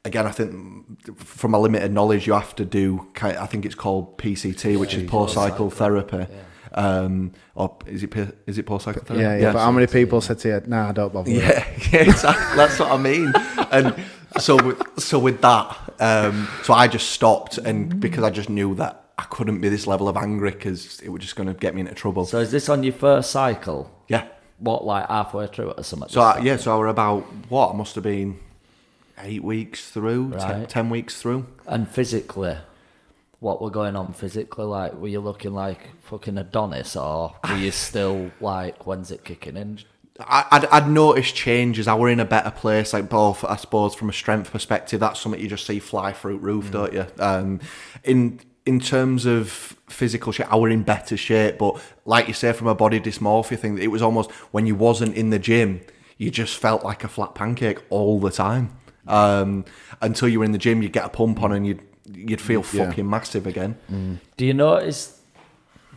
again, I think from a limited knowledge, you have to do. I think it's called PCT, which is poor cycle therapy. Um, or is it P- is it post cycle therapy? Yeah, yeah. but how many people said to you, "Nah, don't bother"? Yeah, yeah, exactly. That's what I mean. And so, with, so with that, um, so I just stopped, and because I just knew that I couldn't be this level of angry because it was just going to get me into trouble. So is this on your first cycle? yeah. What, like halfway through it or something? So I, yeah, so I were about what I must have been eight weeks through, ten, Right. ten weeks through. And physically, what were going on physically? Like, were you looking like fucking Adonis, or were you still like, when's it kicking in? I'd, I'd noticed changes. I were in a better place, like both, I suppose, from a strength perspective. That's something you just see fly through roof, don't you? Um, in in terms of physical shape, I were in better shape. But like you say, from a body dysmorphia thing, it was almost when you wasn't in the gym, you just felt like a flat pancake all the time. Um, until you were in the gym, you'd get a pump on and you'd you'd feel Yeah. fucking massive again. Do you notice?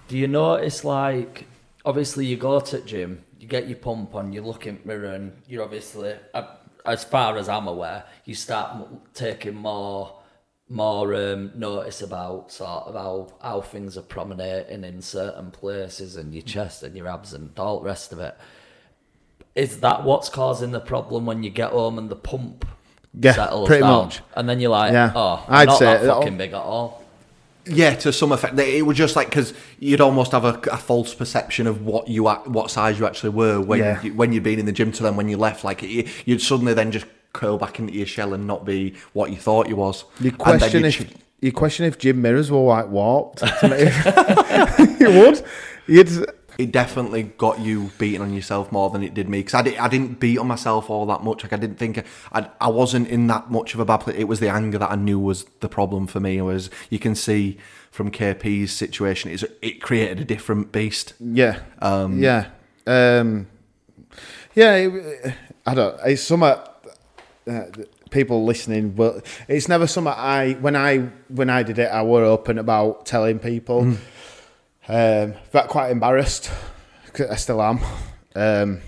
Do you notice like obviously you go to the gym, you get your pump on, you look in the mirror, and you're obviously, as far as I'm aware, you start taking more more um, notice about sort of how, how things are promenading in certain places and your chest and your abs and all the rest of it. Is that what's causing the problem when you get home and the pump Yeah, settles pretty down? much. And then you're like, Yeah. oh, I'm I'd not say that fucking big at all. Yeah, to some effect. It was just like because you'd almost have a, a false perception of what you what size you actually were when Yeah. you, when you'd been in the gym to then when you left. Like you, you'd suddenly then just curl back into your shell and not be what you thought you was. You question if ch- you question if gym mirrors were white warped. you would. You'd. It definitely got you beating on yourself more than it did me because I, di- I didn't beat on myself all that much like I didn't think I, I wasn't in that much of a bad place it was the anger that I knew was the problem for me was you can see from KP's situation is it created a different beast Yeah. Um, yeah. Um, yeah. It, I don't. It's something. Uh, people listening, but it's never something I when I when I did it, I were open about telling people. Mm. Um, but quite embarrassed. I still am. Um,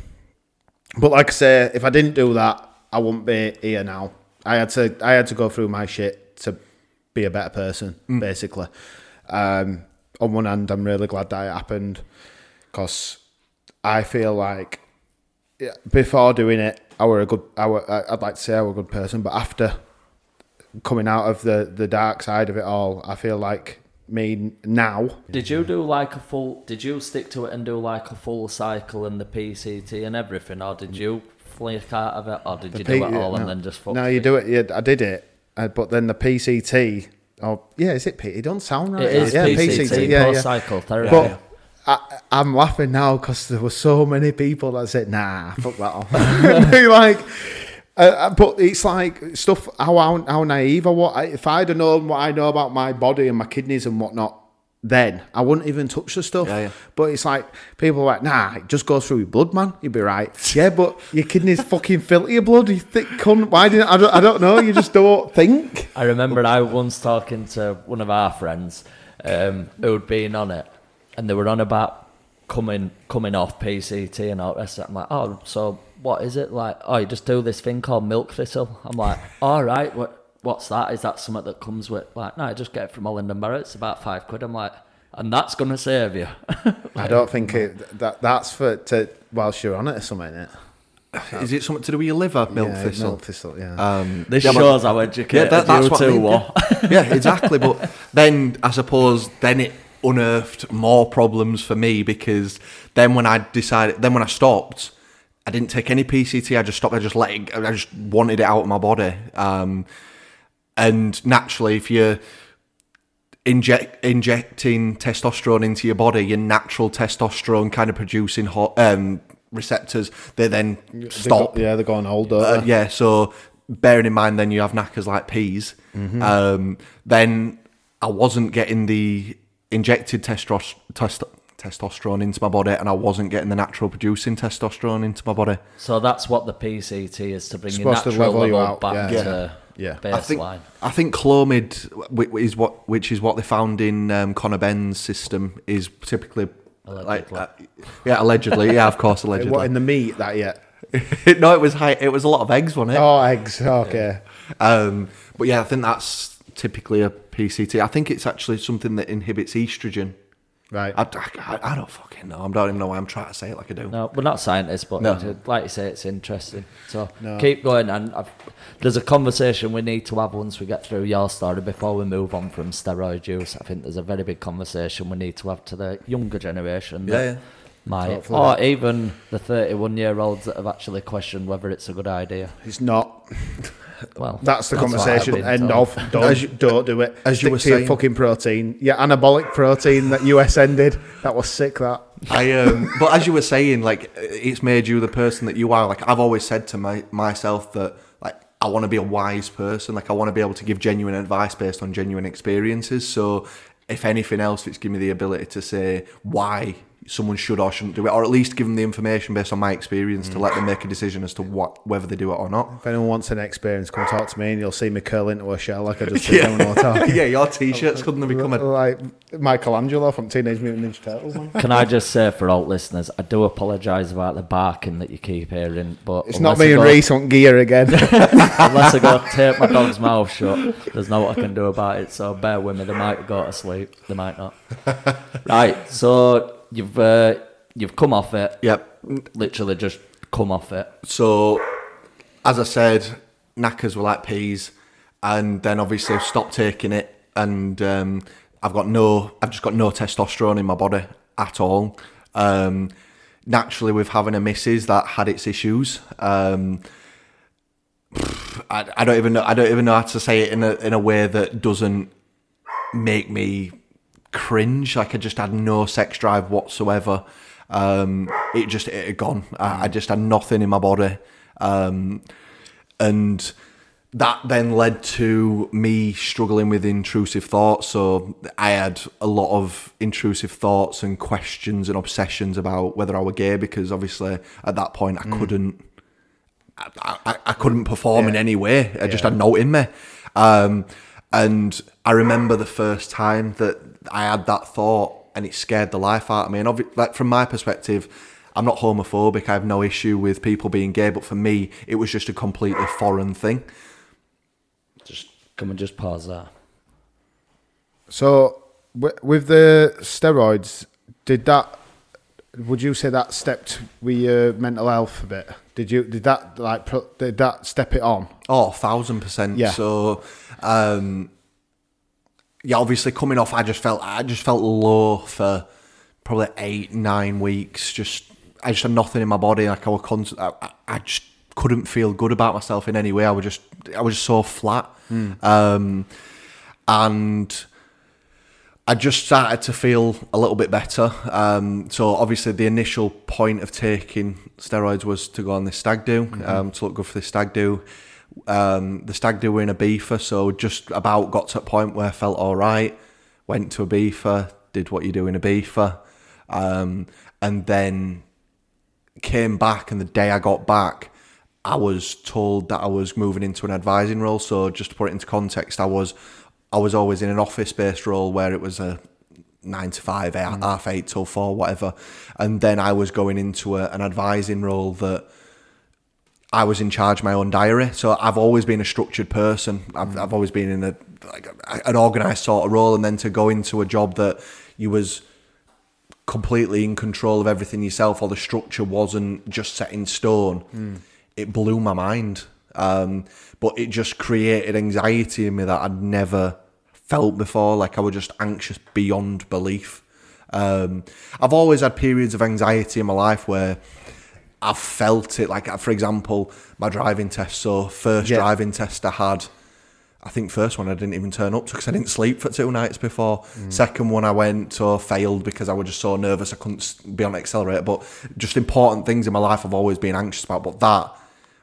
but like I say, if I didn't do that, I wouldn't be here now. I had to. I had to go through my shit to be a better person, basically. Um, on one hand, I'm really glad that it happened because I feel like before doing it, I were a good. I were, I'd like to say I were a good person, but after coming out of the the dark side of it all, I feel like me now. Did you do like a full? Did you stick to it and do like a full cycle and the PCT and everything, or did you flick out of it, or did you do it all no, and then just fuck no, you it? do it. Yeah, I did it, uh, but then the PCT. Oh, yeah, is it P? It don't sound right. It is yeah, PCT, yeah, post yeah. cycle therapy. But I, I'm laughing now because there were so many people that said, "Nah, fuck that off." Like, uh, uh, but it's like stuff. How how, how naive I was. If I'd have known what I know about my body and my kidneys and whatnot, then I wouldn't even touch the stuff. Yeah, yeah. But it's like people are like, "Nah, it just goes through your blood, man. You'll be right." yeah, but your kidneys fucking filter your blood. You thick cunt. Why didn't I? Don't, I don't know. You just don't think. I remember I once talking to one of our friends um, who'd been on it, and they were on about coming coming off PCT and all the rest of it. I'm like, oh, so what is it like? Oh, you just do this thing called milk thistle. I'm like, all right, what what's that? Is that something that comes with like? No, I just get it from Holland and Barrett. It's about five quid. I'm like, and that's gonna save you. I don't think it, that that's for to whilst you're on it or something. Innit? is it something to do with your liver milk yeah, thistle Milk thistle. Yeah. um, this yeah, shows how educated that- that's you what I two mean, were. yeah. yeah, exactly. But then I suppose then it unearthed more problems for me because then when I decided, then when I stopped, I didn't take any PCT. I just stopped. I just let it. I just wanted it out of my body. Um, and naturally, if you're inject injecting testosterone into your body, your natural testosterone kind of producing hot, um, receptors, they then They stop. Go, yeah, they're going old. don't Uh, yeah, so bearing in mind then you have knackers like peas, Mm-hmm. um, then I wasn't getting the injected testros- test- testosterone into my body and I wasn't getting the natural producing testosterone into my body. So that's what the PCT is to bring your Supposed to natural level you level out, back yeah. to Yeah. I think baseline. I think Clomid, is what which is what they found in um, Conor Benn's system, is typically like Allegedly. uh, yeah, allegedly, yeah, of course, allegedly. What in the meat that yet? no, it was high. It was a lot of eggs, wasn't it? Oh, eggs. Okay. Um, but yeah, I think that's typically a PCT. I think it's actually something that inhibits estrogen. Right. I, I, I don't fucking know. I don't even know why I'm trying to say it like I do. No, we're not scientists, but No. it- like you say, it's interesting. So No. keep going. And I've, there's a conversation we need to have once we get through your story before we move on from steroid use. I think there's a very big conversation we need to have to the younger generation. that Yeah, yeah. Might, Hopefully or even the 31 year olds that have actually questioned whether it's a good idea. It's not. Well, That's the what I've conversation. End told. of. Don't, As you- don't do it. as you Stick were to your saying- fucking protein. Yeah, anabolic protein that USN did. That was sick. That. I um, but as you were saying, like it's made you the person that you are. Like I've always said to my myself that like I want to be a wise person. Like I want to be able to give genuine advice based on genuine experiences. So if anything else, it's given me the ability to say why someone should or shouldn't do it, or at least give them the information based on my experience to mm. let them make a decision as to what whether they do it or not. If anyone wants an experience, come talk to me and you'll see me curl into a shell like I just did when we were talking. yeah, your t-shirts couldn't have become a Like Michelangelo from Teenage Mutant Ninja Turtles. man. Can I just say for all listeners, I do apologise about the barking that you keep hearing, but It's not unless I me and Reece on gear again. Unless I go tape my dog's mouth shut, there's no what I can do about it. So bear with me. They might go to sleep. They might not. right. So you've uh, you've come off it. Yep. Literally just come off it. So, as I said, knackers were like peas, and then obviously I've stopped taking it, and um, I've got no, I've just got no testosterone in my body at all. Um, naturally, with having a missus that had its issues, um, I, I don't even know, I don't even know how to say it in a in a way that doesn't make me cringe. Like I just had no sex drive whatsoever. Um, it just it had gone. I, I just had nothing in my body, um, and that then led to me struggling with intrusive thoughts. So I had a lot of intrusive thoughts and questions and obsessions about whether I were gay because obviously at that point I couldn't. I, I, I couldn't perform in any way. I just had no in me. Um, and I remember the first time that I had that thought and it scared the life out of me. And obvi- like from my perspective, I'm not homophobic. I have no issue with people being gay, but for me, it was just a completely foreign thing. Just come and just pause there. so, wi- with the steroids, did that? Would you say that stepped with your mental health a bit? Did you? Did that like? Pro, did that step it on? Oh, thousand percent. Yeah. So, um, yeah, obviously coming off, I just felt I just felt low for probably eight nine weeks. Just I just had nothing in my body. Like I was constant. I, I- just couldn't feel good about myself in any way. I was just I was just so flat. Um, and I just started to feel a little bit better. Um, so obviously the initial point of taking steroids was to go on this stag do, um, to look good for this stag do. Um, the stag do were in Ibiza, so just about got to a point where I felt all right. Went to Ibiza, did what you do in Ibiza, um, and then came back. And the day I got back, I was told that I was moving into an advising role. So just to put it into context, I was I was always in an office based role where it was a nine to five, eight, half eight till four, whatever. And then I was going into a, an advising role that I was in charge of my own diary. So I've always been a structured person. I've, I've always been in a like an organised sort of role, and then to go into a job that you was completely in control of everything yourself, or the structure wasn't just set in stone. It blew my mind, um, but it just created anxiety in me that I'd never felt before. Like I was just anxious beyond belief. Um, I've always had periods of anxiety in my life where I've felt it. Like, uh, for example, my driving test. So, first Yeah. driving test I had, I think first one I didn't even turn up to because I didn't sleep for two nights before. Mm. Second one I went to failed because I was just so nervous I couldn't be on accelerator. But just important things in my life I've always been anxious about. But that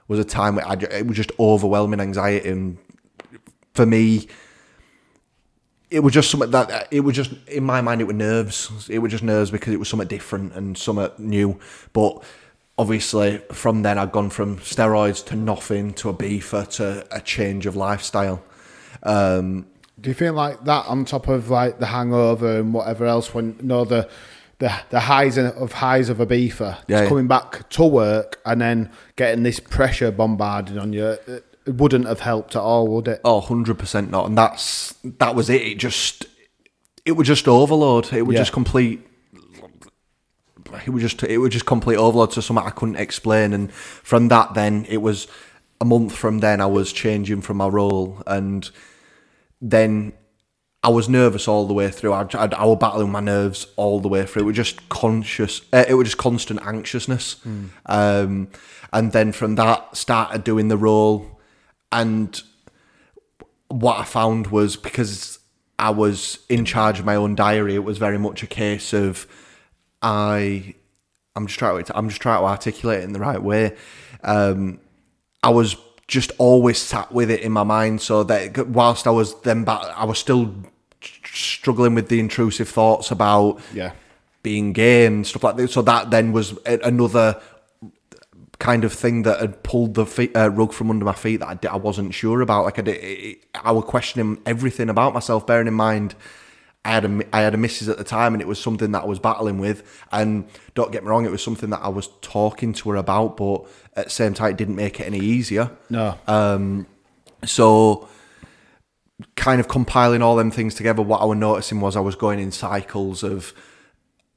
was a time where I, it was just overwhelming anxiety. And for me, it was just something that uh, it was just in my mind. It was nerves. It was just nerves because it was something different and something new. But obviously, from then I'd gone from steroids to nothing to Ibiza to a change of lifestyle. Um, Do you feel like that on top of like the hangover and whatever else? When you know the the the highs of highs of Ibiza, Yeah, just yeah. coming back to work and then getting this pressure bombarded on you, it wouldn't have helped at all, would it? oh, 100 percent not. And that's that was it. It just it was just overload. It was Yeah. just complete. It was just it was just complete overload to something I couldn't explain. And from that, then it was a month from then I was changing from my role, and then I was nervous all the way through. I, I, I was battling my nerves all the way through. It was just conscious. Uh, it was just constant anxiousness. Um, and then from that, started doing the role, and what I found was because I was in charge of my own diary, it was very much a case of I. I'm just trying to. I'm just trying to articulate it in the right way. Um, I was just always sat with it in my mind, so that whilst I was then back, I was still struggling with the intrusive thoughts about Yeah, being gay and stuff like that. So that then was another kind of thing that had pulled the feet, uh, rug from under my feet that I, I wasn't sure about. Like I, did, it, I was questioning everything about myself, bearing in mind I had a I had a missus at the time, and it was something that I was battling with. And don't get me wrong, it was something that I was talking to her about, but at the same time, it didn't make it any easier. No. Um, so kind of compiling all them things together, what I was noticing was I was going in cycles of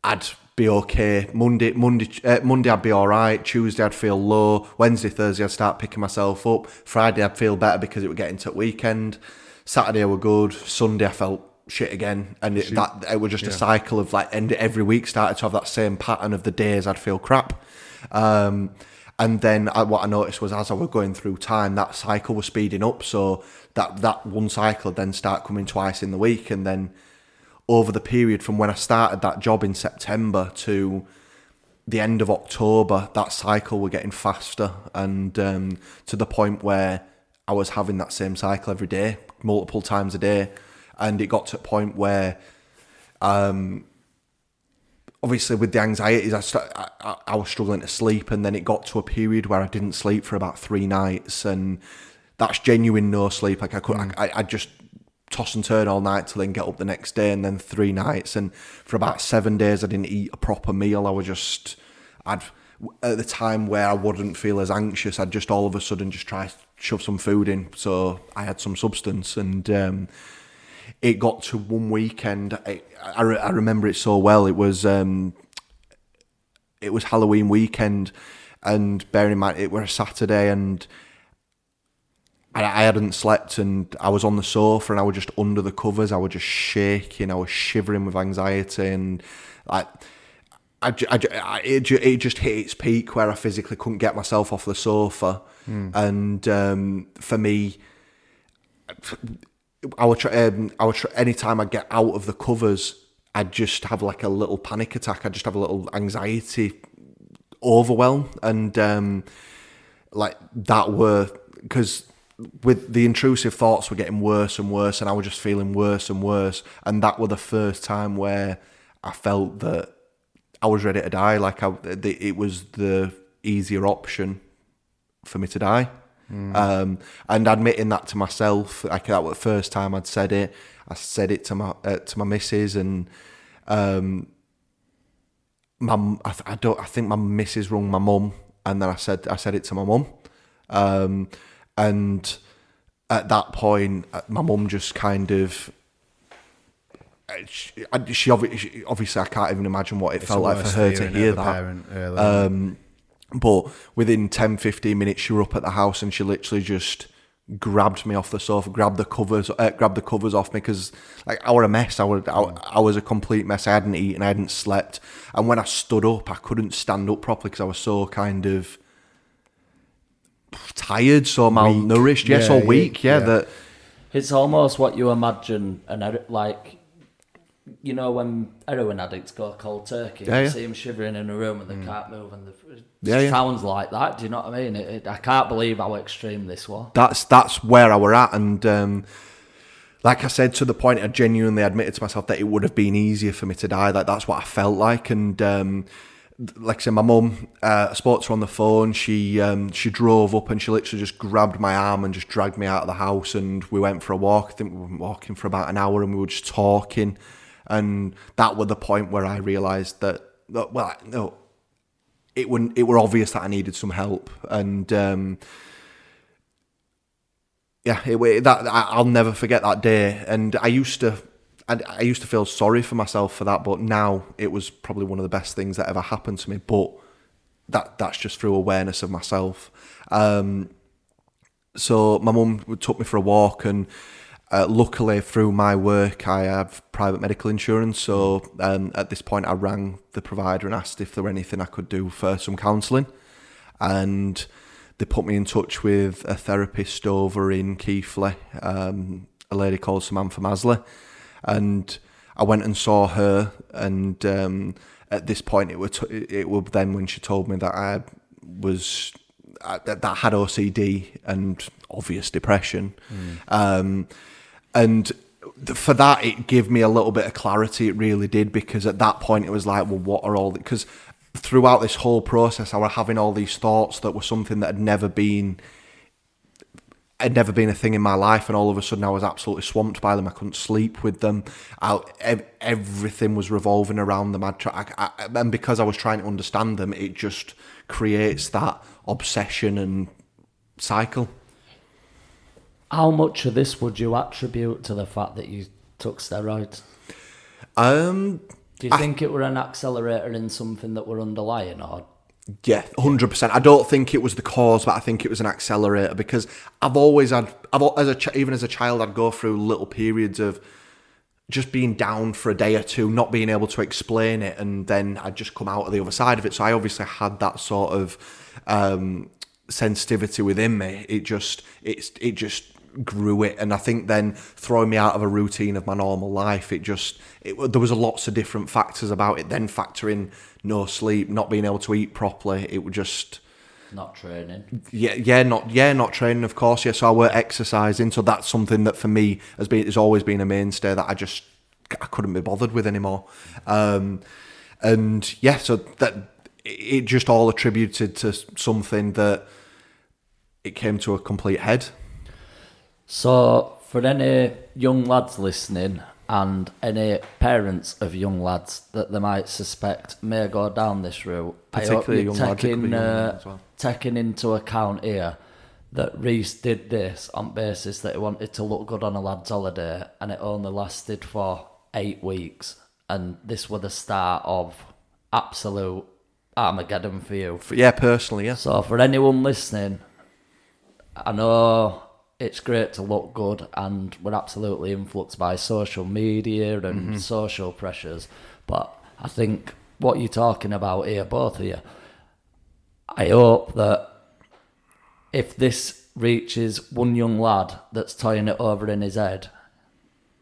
I'd be okay. Monday, Monday, uh, Monday I'd be all right. Tuesday I'd feel low. Wednesday, Thursday I'd start picking myself up. Friday I'd feel better because it would get into the weekend. Saturday I were good. Sunday I felt shit again, and it, that it was just a cycle of like, and every week started to have that same pattern of the days I'd feel crap. Um, and then I, what I noticed was as I was going through time, that cycle was speeding up. So that that one cycle would then start coming twice in the week, and then over the period from when I started that job in September to the end of October, that cycle were getting faster, and um, to the point where I was having that same cycle every day, multiple times a day, and it got to a point where obviously with the anxieties, I, st- I, I- was struggling to sleep, and then it got to a period where I didn't sleep for about three nights, and that's genuine no sleep. Like I could, I, I just toss and turn all night till then get up the next day, and then three nights, and for about seven days I didn't eat a proper meal. I was just, I'd at the time where I wouldn't feel as anxious, I'd just all of a sudden just try to shove some food in, so I had some substance, and. Um, it got to one weekend. I, I, I remember it so well. It was um, it was Halloween weekend, and bearing in mind it was a Saturday, and I, I hadn't slept, and I was on the sofa, and I was just under the covers. I was just shaking. I was shivering with anxiety, and like. I, I, I- it, it just hit its peak where I physically couldn't get myself off the sofa, and um, for me, I would try, um, I would try, anytime I get out of the covers, I'd just have like a little panic attack. I'd just have a little anxiety overwhelm. And, um, like that were, because with the intrusive thoughts were getting worse and worse and I was just feeling worse and worse. And that were the first time where I felt that I was ready to die. Like I, it was the easier option for me to die. Um, and admitting that to myself, like that was the first time I'd said it. I said it to my uh, to my missus, and um, my I, I don't I think my missus rung my mum, and then I said I said it to my mum, um, and at that point, uh, my mum just kind of. uh, She, she, obvi- obviously I can't even imagine what it It's felt like for her to hear that. Um, but within 10, 15 minutes, she were up at the house and she literally just grabbed me off the sofa, grabbed the covers, uh, grabbed the covers off me because like I were a mess. I was, I, I was a complete mess. I hadn't eaten, I hadn't slept, and when I stood up, I couldn't stand up properly because I was so kind of tired, so malnourished, yeah, Yeah, so weak, yeah, yeah. that It's almost what you imagine an ed- like, you know, when heroin addicts go cold turkey, Yeah, you yeah. see them shivering in a room and they can't move, and the, it Yeah, yeah. sounds like that. Do you know what I mean? It, it, I can't believe how extreme this was. that's that's where I were at, and um, like I said, to the point I genuinely admitted to myself that it would have been easier for me to die. Like that's what I felt like, and um, like I said, my mum, uh, I spoke to her on the phone. She um, she drove up and she literally just grabbed my arm and just dragged me out of the house, and we went for a walk. I think we were walking for about an hour, and we were just talking, and that was the point where I realised that, that well, no, it wouldn't. It were obvious that I needed some help, and. Um, yeah, it, that I'll never forget that day. And I used to, I, I used to feel sorry for myself for that, but now it was probably one of the best things that ever happened to me. But that that's just through awareness of myself. Um, so my mum took me for a walk, and uh, luckily through my work, I have private medical insurance. So um, at this point, I rang the provider and asked if there were anything I could do for some counselling, and they put me in touch with a therapist over in Keighley, um, a lady called Samantha Masley, and I went and saw her. And um, at this point, it was t- it was then when she told me that I was uh, that, that had OCD and obvious depression, um, and for that it gave me a little bit of clarity. It really did because at that point it was like, well, what are all because throughout this whole process I was having all these thoughts that were something that had never been had never been a thing in my life, and all of a sudden I was absolutely swamped by them. I couldn't sleep with them. I, everything was revolving around them. I'd try, I, I, and because I was trying to understand them, it just creates that obsession and cycle. How much of this would you attribute to the fact that you took steroids? Um, Do you think it were an accelerator in something that were underlying, or Yeah, hundred percent. I don't think it was the cause, but I think it was an accelerator because I've always had, I've as a ch- even as a child, I'd go through little periods of just being down for a day or two, not being able to explain it, and then I'd just come out of the other side of it. So I obviously had that sort of um, sensitivity within me. It just, it's, it just grew it, and I think then throwing me out of a routine of my normal life, it just, it, there was a lots of different factors about it. Then factor in no sleep, not being able to eat properly. It would just not training? yeah, yeah, not yeah, not training, of course. Yeah, so I were exercising. So that's something that for me has been has always been a mainstay that I just I couldn't be bothered with anymore. Um, and yeah, so that it just all attributed to something that it came to a complete head. So, for any young lads listening and any parents of young lads that they might suspect may go down this route, Particularly I hope young you're lads, it could be taking, uh, well. taking into account here that Reece did this on basis that he wanted to look good on a lad's holiday and it only lasted for eight weeks. And this was the start of absolute Armageddon for you. Yeah, personally, yeah, So for anyone listening, I know it's great to look good, and we're absolutely influenced by social media and social pressures. But I think what you're talking about here, both of you, I hope that if this reaches one young lad that's toying it over in his head,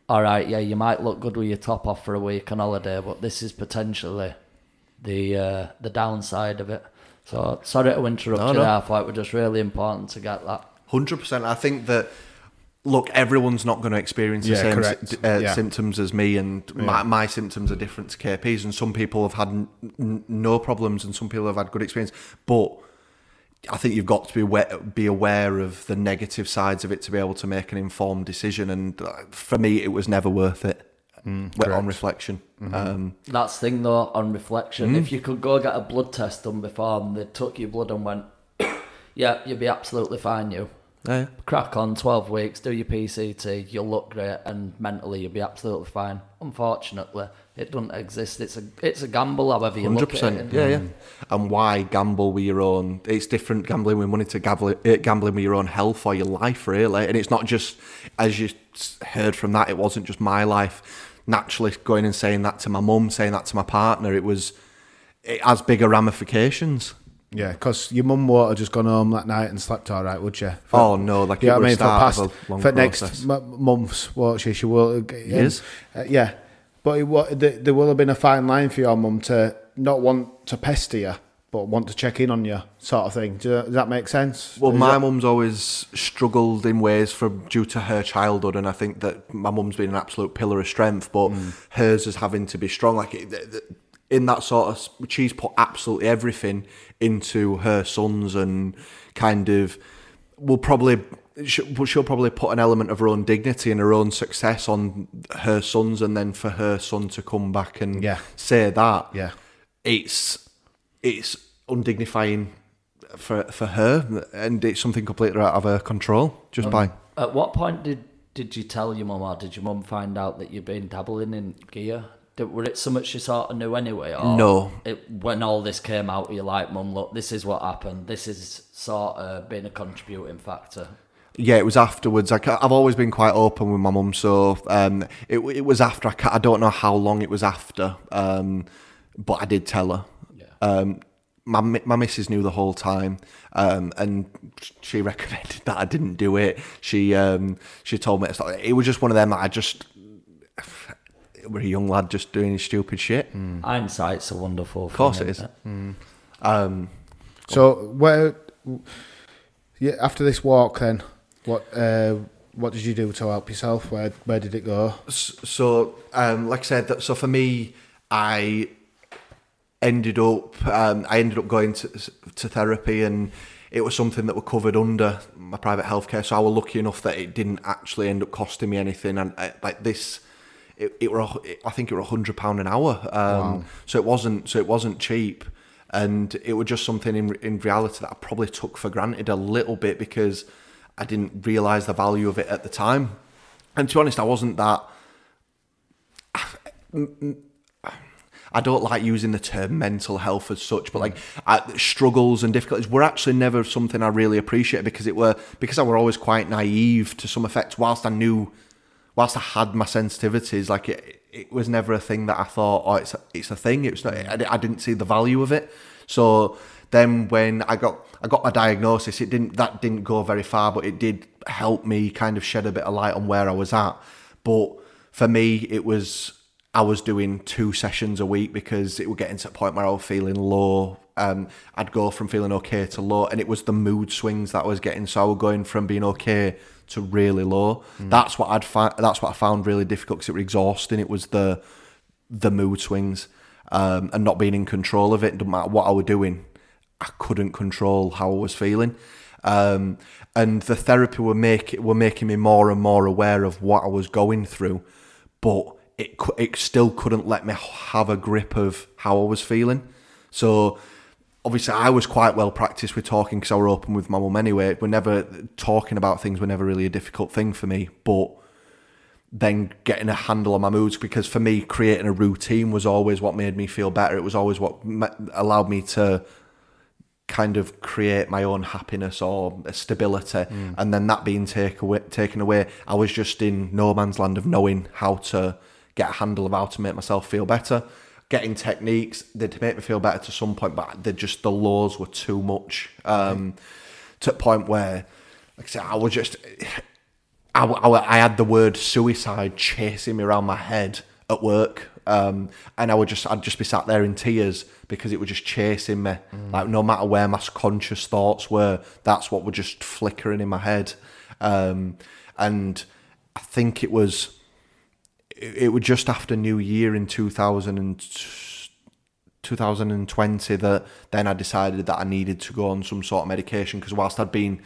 all right, yeah, you might look good with your top off for a week on holiday, but this is potentially the uh, the downside of it. So sorry to interrupt No, you no. there. I thought it was just really important to get that. Hundred percent. I think that look, everyone's not going to experience the Yeah, same correct. uh, Yeah. symptoms as me, and my, my symptoms are different to KP's. And some people have had n- n- no problems, and some people have had good experience. But I think you've got to be aware, be aware of the negative sides of it to be able to make an informed decision. And uh, for me, it was never worth it. Went on reflection. Um, That's the thing though, on reflection. Mm. If you could go get a blood test done before and they took your blood and went, yeah, you'd be absolutely fine, you. Yeah. Crack on, 12 weeks, do your PCT, you'll look great, and mentally you'll be absolutely fine. Unfortunately, it doesn't exist. It's a it's a gamble, however you Hundred look at percent, it. yeah, yeah. And why gamble with your own? It's different gambling with money to gambling, uh, gambling with your own health or your life, really. And it's not just as you heard from that. It wasn't just my life. Naturally, going and saying that to my mum, saying that to my partner, it was it has bigger ramifications. Yeah, because your mum would have just gone home that night and slept all right, would you? For- Oh no, like you know what I mean? For past, for process. next m- months, won't she? She will. Years. Uh, yeah, but it, wa- there, there will have been a fine line for your mum to not want to pester you, but want to check in on you, sort of thing. Do, does that make sense? Well, Is my that- mum's always struggled in ways from due to her childhood, and I think that my mum's been an absolute pillar of strength, but Mm. hers is having to be strong. Like it- th- in that sort of, she's put absolutely everything into her sons, and kind of will probably. She'll she'll probably put an element of her own dignity and her own success on her sons, and then for her son to come back and Yeah. say that, Yeah. it's it's undignifying for for her, and it's something completely out of her control. Just um, by At what point did did you tell your mum, or did your mum find out that you'd been dabbling in gear? Were it so much she sort of knew anyway? Or No. It, when all this came out, you're like, mum, look, this is what happened. This is sort of been a contributing factor. yeah, it was afterwards. Like I've always been quite open with my mum, so um, it it was after. I, I don't know how long it was after, um, but I did tell her. Yeah. Um, my my missus knew the whole time, um, and she recommended that I didn't do it. She um, she told me it was just one of them that I just. We're a young lad just doing stupid shit. Hindsight's a wonderful Of course thing, it is. isn't Um, So where? Yeah, after this walk, then what? Uh, what did you do to help yourself? Where where did it go? So, um, like I said, that, so for me, I ended up, um, I ended up going to, to therapy, and it was something that were covered under my private healthcare. So I was lucky enough that it didn't actually end up costing me anything, and uh, like this. It, it were, hu- I think it were a hundred pound an hour. Um, So it wasn't, so it wasn't cheap, and it was just something in in reality that I probably took for granted a little bit because I didn't realize the value of it at the time. And to be honest, I wasn't that. I don't like using the term mental health as such, but like I, struggles and difficulties were actually never something I really appreciated because it were because I were always quite naive to some effect. Whilst I knew, whilst I had my sensitivities, like it, it was never a thing that I thought, oh, it's a, it's a thing. It was not. I, I didn't see the value of it. So then when I got I got my diagnosis, it didn't that didn't go very far, but it did help me kind of shed a bit of light on where I was at. But for me, it was I was doing two sessions a week because it would get into a point where I was feeling low. Um, I'd go from feeling okay to low, and it was the mood swings that I was getting. So I was going from being okay to really low. That's what I'd find. That's what I found really difficult because it was exhausting. It was the the mood swings um, and not being in control of it. No matter what I was doing, I couldn't control how I was feeling. Um, and the therapy were make were making me more and more aware of what I was going through, but it it still couldn't let me have a grip of how I was feeling. So obviously, I was quite well practiced with talking because I were open with my mum anyway. We're never talking about things were never really a difficult thing for me, but then getting a handle on my moods because for me creating a routine was always what made me feel better. It was always what allowed me to kind of create my own happiness or stability. Mm. And then that being take away, taken away i was just in no man's land of knowing how to get a handle of how to make myself feel better getting techniques they'd make me feel better to some point but they just the laws were too much um, to a point where like i said i was just I, I, I had the word suicide chasing me around my head at work. Um, and I would just, I'd just be sat there in tears because it was just chasing me. Like no matter where my conscious thoughts were, that's what were just flickering in my head. Um, and I think it was, it, was just after New Year in 2000 and 2020 that then I decided that I needed to go on some sort of medication because whilst I'd been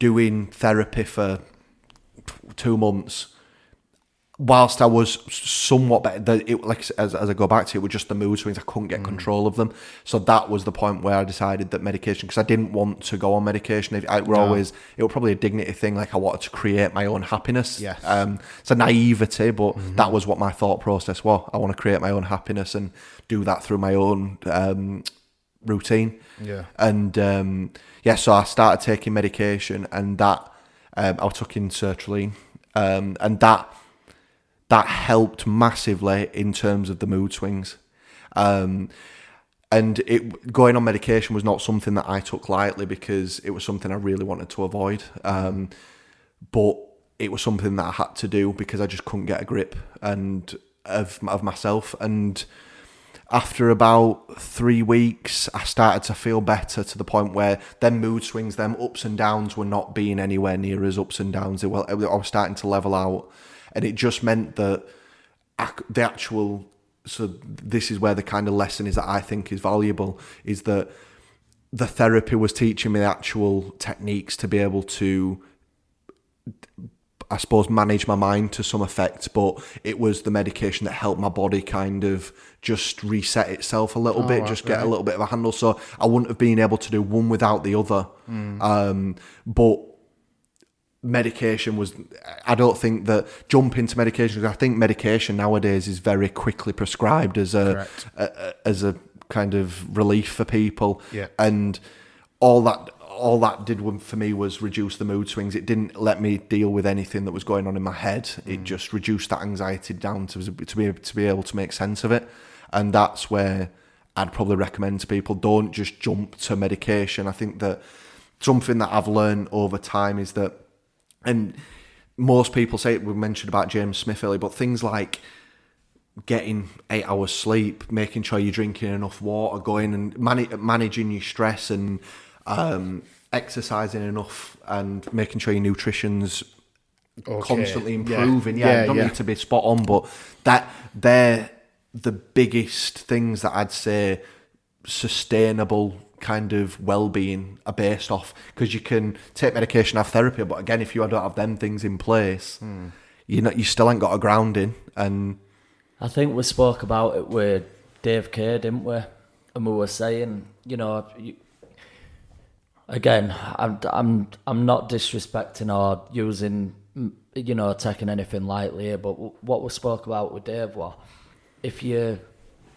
doing therapy for two months, whilst I was somewhat better, it, like as, as I go back to it, it was just the mood swings. I couldn't get control of them, so that was the point where I decided that medication because I didn't want to go on medication. If I were always, it was probably a dignity thing. Like I wanted to create my own happiness. Yes. um, it's a naivety, but that was what my thought process was. I want to create my own happiness and do that through my own um, routine. Yeah. And um, yeah, so I started taking medication, and that um, I took in sertraline, um, and that that helped massively in terms of the mood swings. Um, and it going on medication was not something that I took lightly because it was something I really wanted to avoid. Um, but it was something that I had to do because I just couldn't get a grip and of of myself. And after about three weeks, I started to feel better to the point where then mood swings, them ups and downs, were not being anywhere near as ups and downs. They were, I was starting to level out, and it just meant that the actual. So this is where the kind of lesson is that I think is valuable is that the therapy was teaching me the actual techniques to be able to I suppose manage my mind to some effect, but it was the medication that helped my body kind of just reset itself a little bit, right, just get a little bit of a handle. So I wouldn't have been able to do one without the other. Um, but medication was I don't think that jump into medication I think medication nowadays is very quickly prescribed as a, a, a as a kind of relief for people. Yeah. and all that all that did for me was reduce the mood swings. It didn't let me deal with anything that was going on in my head. It mm. just reduced that anxiety down to to be to be able to make sense of it. And that's where I'd probably recommend to people don't just jump to medication. I think that something that I've learned over time is that and most people say we mentioned about James Smith earlier, but things like getting eight hours sleep, making sure you're drinking enough water, going and man- managing your stress and um, exercising enough, and making sure your nutrition's constantly improving. Yeah, Yeah, you don't yeah. need to be spot on, but that they're the biggest things that I'd say sustainable kind of well-being are based off because you can take medication have therapy but again if you don't have them things in place Hmm. you know you still ain't got a grounding and I think we spoke about it with Dave Kay, didn't we? And we were saying, you know, you, again, I'm, I'm, I'm not disrespecting or using, mm, you know, taking anything lightly here, but what we spoke about with Dave was, if you're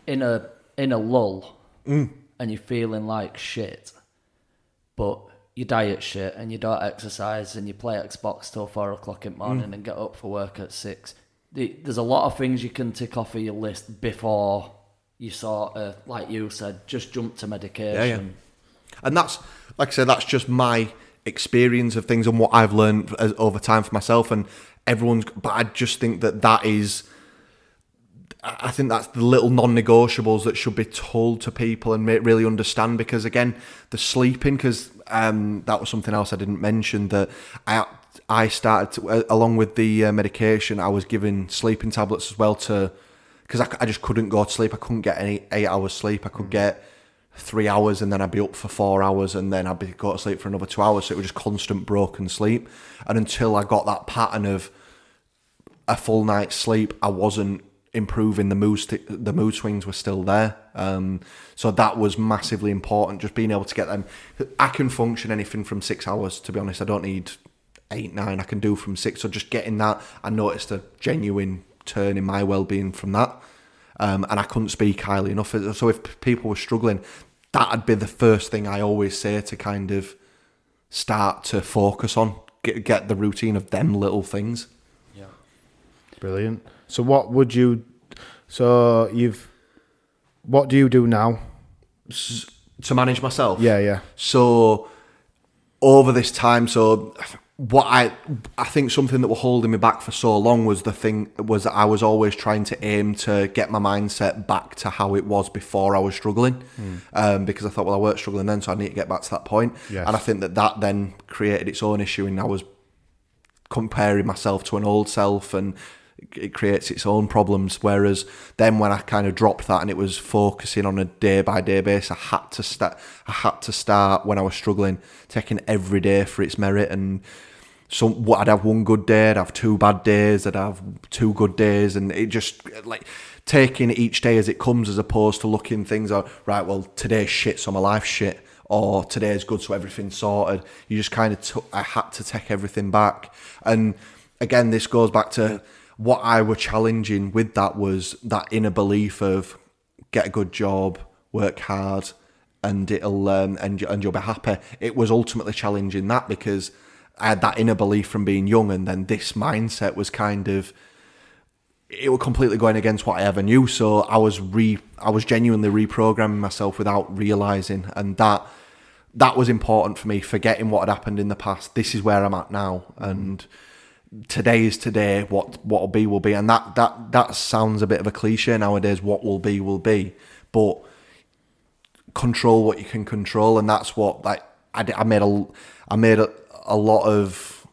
in a in a lull and you're feeling like shit, but you diet shit and you don't exercise and you play Xbox till four o'clock in the morning mm. and get up for work at six. There's a lot of things you can tick off of your list before you sort of, like you said, just jump to medication. Yeah, yeah. and that's like I said, that's just my experience of things and what I've learned as, over time for myself and everyone's. But I just think that that is. I think that's the little non-negotiables that should be told to people and make, really understand because again, the sleeping because um, that was something else I didn't mention that I I started to, along with the uh, medication I was given sleeping tablets as well to because I, I just couldn't go to sleep. I couldn't get any eight hours sleep. I could get three hours and then I'd be up for four hours and then I'd be go to sleep for another two hours. So it was just constant broken sleep. And until I got that pattern of a full night's sleep, I wasn't improving. The mood, st- the mood swings were still there. Um, so that was massively important. Just being able to get them. I can function anything from six hours. To be honest, I don't need eight, nine. I can do from six. So just getting that, I noticed a genuine turn in my well-being from that. Um, and I couldn't speak highly enough. So if people were struggling, that'd be the first thing I always say to kind of start to focus on. Get, get the routine of them little things. Yeah, brilliant. So what would you? So you've. What do you do now? to manage myself. Yeah, yeah. So over this time, so what I I think something that was holding me back for so long was the thing was that I was always trying to aim to get my mindset back to how it was before I was struggling, um, because I thought well I weren't struggling then, so I need to get back to that point. Yes. And I think that that then created its own issue, and I was comparing myself to an old self and it creates its own problems whereas then when I kind of dropped that and it was focusing on a day by day basis I had to start I had to start when I was struggling taking every day for its merit and some what I'd have one good day I'd have two bad days I'd have two good days and it just like taking each day as it comes as opposed to looking things out right well today's shit so my life's shit or today's good so everything's sorted. You just kind of took I had to take everything back. And again this goes back to what I were challenging with that was that inner belief of get a good job work hard and it'll um, and, and you'll be happy it was ultimately challenging that because I had that inner belief from being young and then this mindset was kind of it was completely going against what I ever knew. So I was re I was genuinely reprogramming myself without realizing, and that that was important for me. Forgetting what had happened in the past. This is where I'm at now, and today is today. What what will be will be, and that that that sounds a bit of a cliche nowadays. What will be will be, but control what you can control, and that's what like I, I made a I made a, a lot of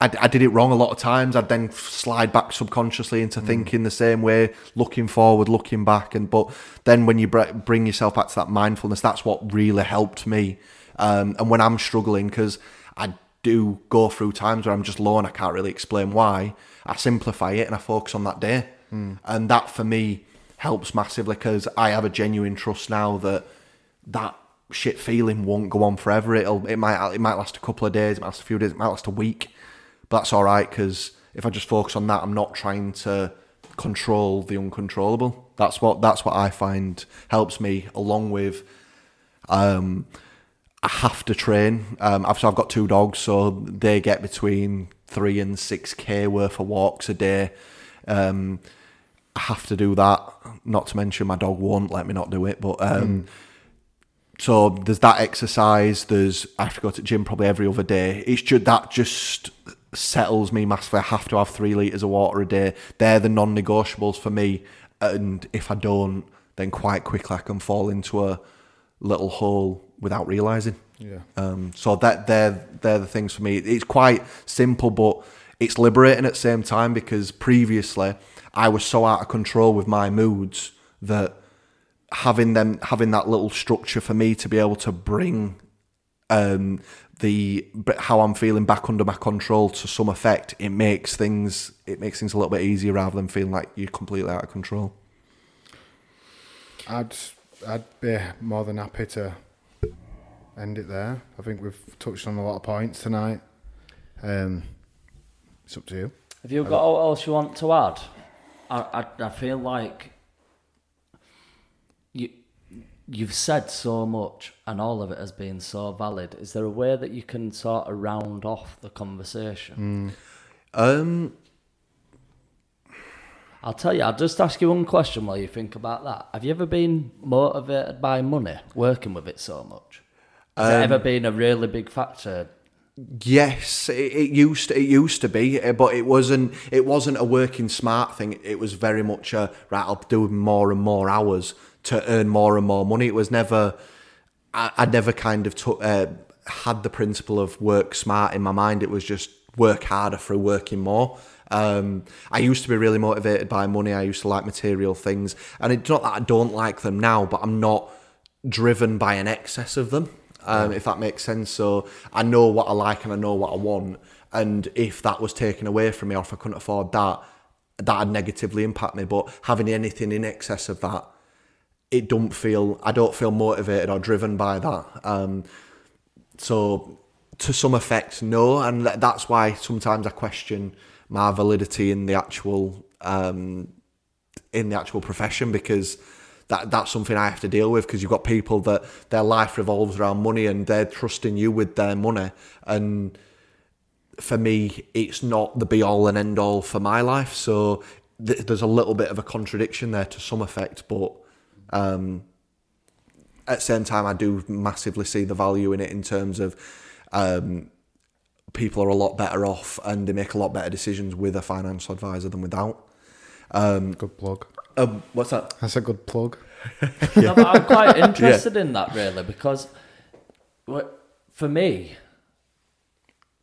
I, I did it wrong a lot of times. I'd then slide back subconsciously into thinking the same way, looking forward, looking back, and but then when you br- bring yourself back to that mindfulness, that's what really helped me. Um, and when I'm struggling, because do go through times where I'm just low and I can't really explain why, I simplify it and I focus on that day, and that for me helps massively because I have a genuine trust now that that shit feeling won't go on forever. It'll it might it might last a couple of days, it might last a few days, it might last a week, but that's all right because if I just focus on that, I'm not trying to control the uncontrollable. That's what that's what I find helps me along with. Um, I have to train. Um, I've, so I've got two dogs, so they get between three and six k worth of walks a day. Um, I have to do that. Not to mention my dog won't let me not do it, but um, so there's that exercise. There's I have to go to the gym probably every other day. It's just that just settles me massively. I have to have three liters of water a day. They're the non-negotiables for me. And if I don't, then quite quickly I can fall into a little hole without realizing. Yeah. Um, so that they're they're the things for me. It's quite simple, but it's liberating at the same time because previously I was so out of control with my moods that having them having that little structure for me to be able to bring um, the how I'm feeling back under my control to some effect, it makes things it makes things a little bit easier rather than feeling like you're completely out of control. I'd I'd be more than happy to end it there. I think we've touched on a lot of points tonight. Um, it's up to you. Have you got what else you want to add? I, I, I feel like you you've said so much and all of it has been so valid. Is there a way that you can sort of round off the conversation? Um, I'll tell you, I'll just ask you one question while you think about that. Have you ever been motivated by money, working with it so much? Has it ever been a really big factor? Yes, it, it used to, it used to be, eh, but it wasn't. It wasn't a working smart thing. It was very much a right. I'll do more and more hours to earn more and more money. It was never. I, I never kind of took uh, had the principle of work smart in my mind. It was just work harder through working more. Um, I used to be really motivated by money. I used to like material things, and it's not that I don't like them now, but I'm not driven by an excess of them, um, if that makes sense. So I know what I like and I know what I want, and if that was taken away from me, or if I couldn't afford that, that'd negatively impact me. But having anything in excess of that, it don't feel. I don't feel motivated or driven by that. Um, so to some effect, no, and that's why sometimes I question my validity in the actual um, in the actual profession because that that's something I have to deal with because you've got people that their life revolves around money and they're trusting you with their money and for me it's not the be all and end all for my life so th- there's a little bit of a contradiction there to some effect but um, at the same time I do massively see the value in it in terms of um, people are a lot better off and they make a lot better decisions with a financial advisor than without. Good plug. Um, what's that? That's a good plug. No, but I'm quite interested in that really because what- for me,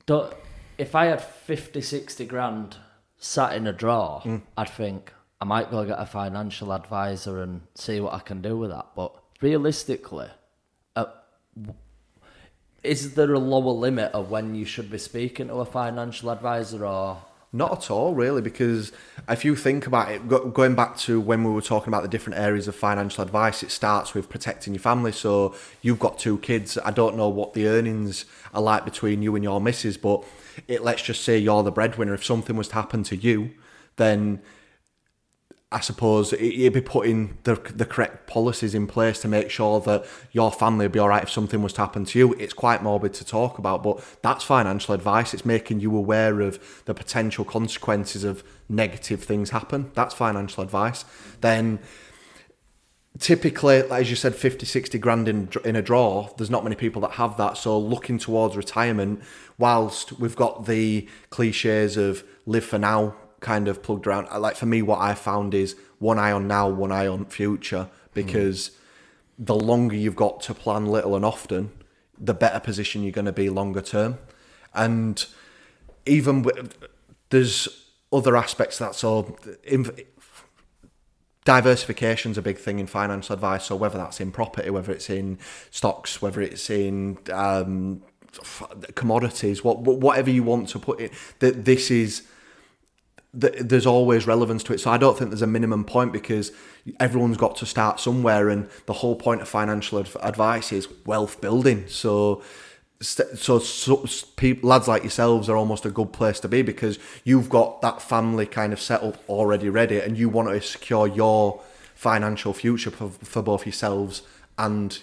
don't, if I had 50, 60 grand sat in a drawer, I'd think I might go get a financial advisor and see what I can do with that. But realistically, uh, is there a lower limit of when you should be speaking to a financial advisor or Not at all, really, because if you think about it, go, going back to when we were talking about the different areas of financial advice, it starts with protecting your family. So you've got two kids. I don't know what the earnings are like between you and your missus, but it let's just say you're the breadwinner. If something was to happen to you, then I suppose you'd be putting the the correct policies in place to make sure that your family would be all right if something was to happen to you. It's quite morbid to talk about, but that's financial advice. It's making you aware of the potential consequences of negative things happen. That's financial advice. Then typically, as you said, 50, 60 grand in, in a draw, there's not many people that have that. So looking towards retirement, whilst we've got the cliches of live for now kind of plugged around, like for me, what I found is one eye on now, one eye on future, because the longer you've got to plan little and often, the better position you're going to be longer term. And even with, there's other aspects that. So, in, diversification's a big thing in financial advice. So whether that's in property, whether it's in stocks, whether it's in um, commodities, what whatever you want to put it, that this is. Th- There's always relevance to it, so I don't think there's a minimum point because everyone's got to start somewhere, and the whole point of financial adv- advice is wealth building. So, so, so lads like yourselves are almost a good place to be because you've got that family kind of set up already ready and you want to secure your financial future for, for both yourselves and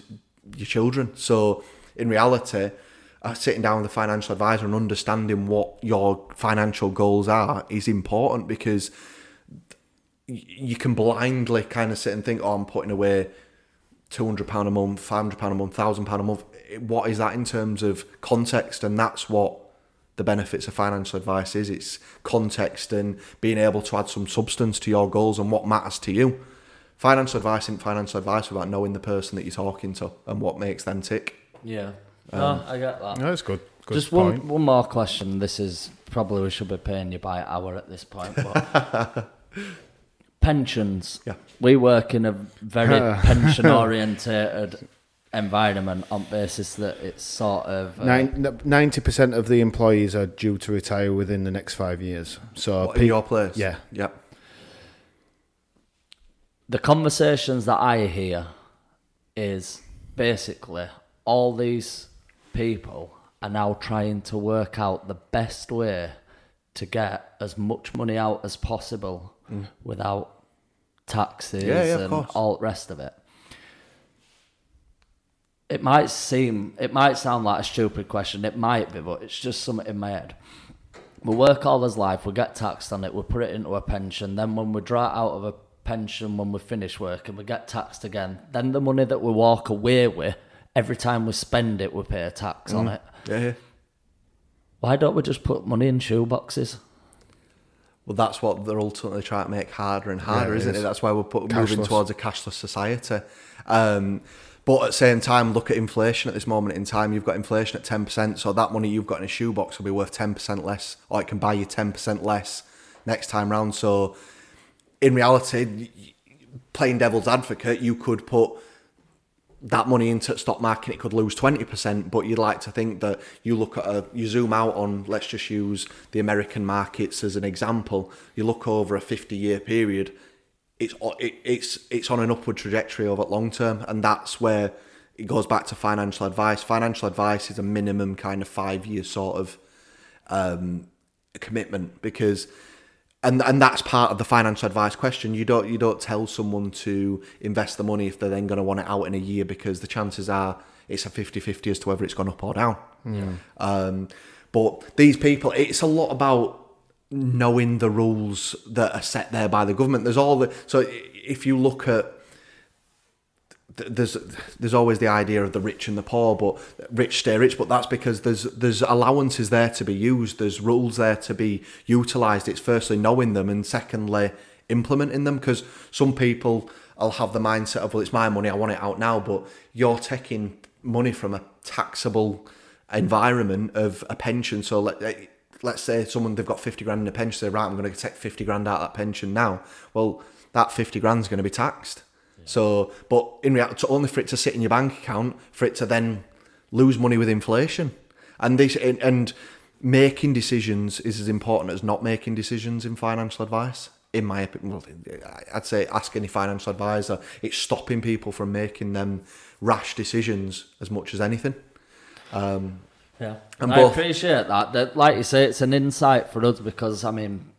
your children. So in reality, Uh, sitting down with a financial advisor and understanding what your financial goals are is important because you can blindly kind of sit and think, oh, I'm putting away two hundred pound a month, five hundred pound a month, thousand pound a month. What is that in terms of context? And that's what the benefits of financial advice is. It's context and being able to add some substance to your goals and what matters to you. Financial advice isn't financial advice without knowing the person that you're talking to and what makes them tick. yeah? No, I get that. No, it's good. Good Just point. one one more question. This is probably we should be paying you by hour at this point. But pensions. Yeah. We work in a very pension orientated environment on basis that it's sort of uh, percent of the employees are due to retire within the next five years. So What, in your place? yeah. Yep. the conversations that I hear is basically all these people are now trying to work out the best way to get as much money out as possible mm. without taxes Yeah, yeah, and all the rest of it. It might seem, it might sound like a stupid question. It might be, but it's just something in my head. We work all his life, we get taxed on it, we put it into a pension. Then when we draw out of a pension when we finish work and we get taxed again, then the money that we walk away with, every time we spend it, we pay a tax on it. Yeah, yeah. Why don't we just put money in shoe boxes? Well, that's what they're ultimately trying to make harder and harder, it isn't is. it? That's why we're put, moving towards a cashless society. Um, but at the same time, look at inflation at this moment in time. You've got inflation at 10%, so that money you've got in a shoebox will be worth 10% less, or it can buy you 10% less next time round. So, in reality, playing devil's advocate, you could put that money into stock market, it could lose 20%, but you'd like to think that you look at a, you zoom out on, let's just use the American markets as an example, you look over a 50 year period, it's, it, it's, it's on an upward trajectory over long term, and that's where it goes back to financial advice. Financial advice is a minimum kind of five year sort of um, commitment because and and that's part of the financial advice question. You don't you don't tell someone to invest the money if they're then going to want it out in a year because the chances are it's a 50-50 as to whether it's gone up or down. Um, but these people, it's a lot about knowing the rules that are set there by the government. There's all the so if you look at there's there's always the idea of the rich and the poor, but rich stay rich. But that's because there's there's allowances there to be used. There's rules there to be utilised. It's firstly knowing them, and secondly implementing them. Because some people will have the mindset of well, it's my money, I want it out now. But you're taking money from a taxable environment of a pension. So let eh, let's say someone they've got 50 grand in a pension say right i'm going to take 50 grand out of that pension now well that 50 grand's going to be taxed so but in reality only for it to sit in your bank account for it to then lose money with inflation. And this and, and making decisions is as important as not making decisions in financial advice in my opinion well, i'd say ask any financial advisor. It's stopping people from making them rash decisions as much as anything. Um, Yeah, And I both- appreciate that. That, like you say, it's an insight for us because I mean,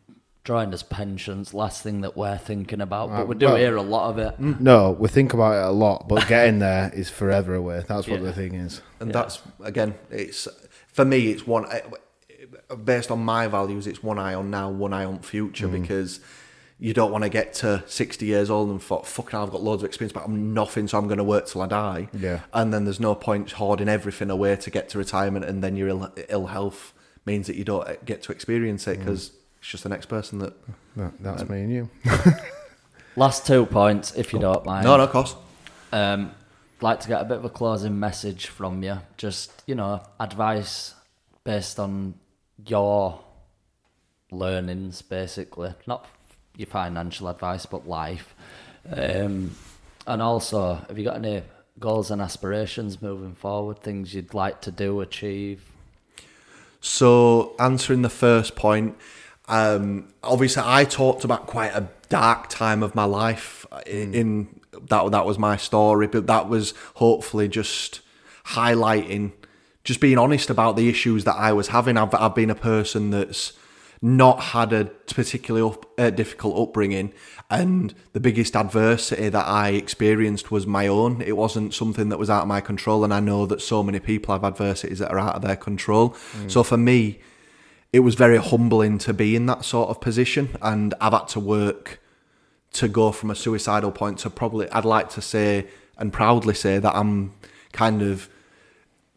drawing as pensions, last thing that we're thinking about, but uh, we do well- hear a lot of it. Mm. No, we think about it a lot, but getting there is forever away. That's what Yeah. the thing is. and that's again it's for me it's one eh, based on my values it's one eye on now one eye on future mm. because you don't want to get to 60 years old and thought fucking I've got loads of experience but I'm nothing so I'm going to work till I die Yeah. and then there's no point hoarding everything away to get to retirement and then your ill, ill health means that you don't eh, get to experience it mm. because it's just the next person that That, that's me and you. Last two points, if you don't mind. no no of course Um, like to get a bit of a closing message from you. Just you know, advice based on your learnings, basically, not your financial advice, but life. Um, and also, have you got any goals and aspirations moving forward? Things you'd like to do, achieve? So answering the first point, um, obviously I talked about quite a dark time of my life in, in that that was my story, but that was hopefully just highlighting, just being honest about the issues that I was having. I've I've been a person that's not had a particularly up, uh, difficult upbringing, and the biggest adversity that I experienced was my own. It wasn't something that was out of my control, and I know that so many people have adversities that are out of their control. So for me, it was very humbling to be in that sort of position, and I've had to work to go from a suicidal point to probably, I'd like to say and proudly say that I'm kind of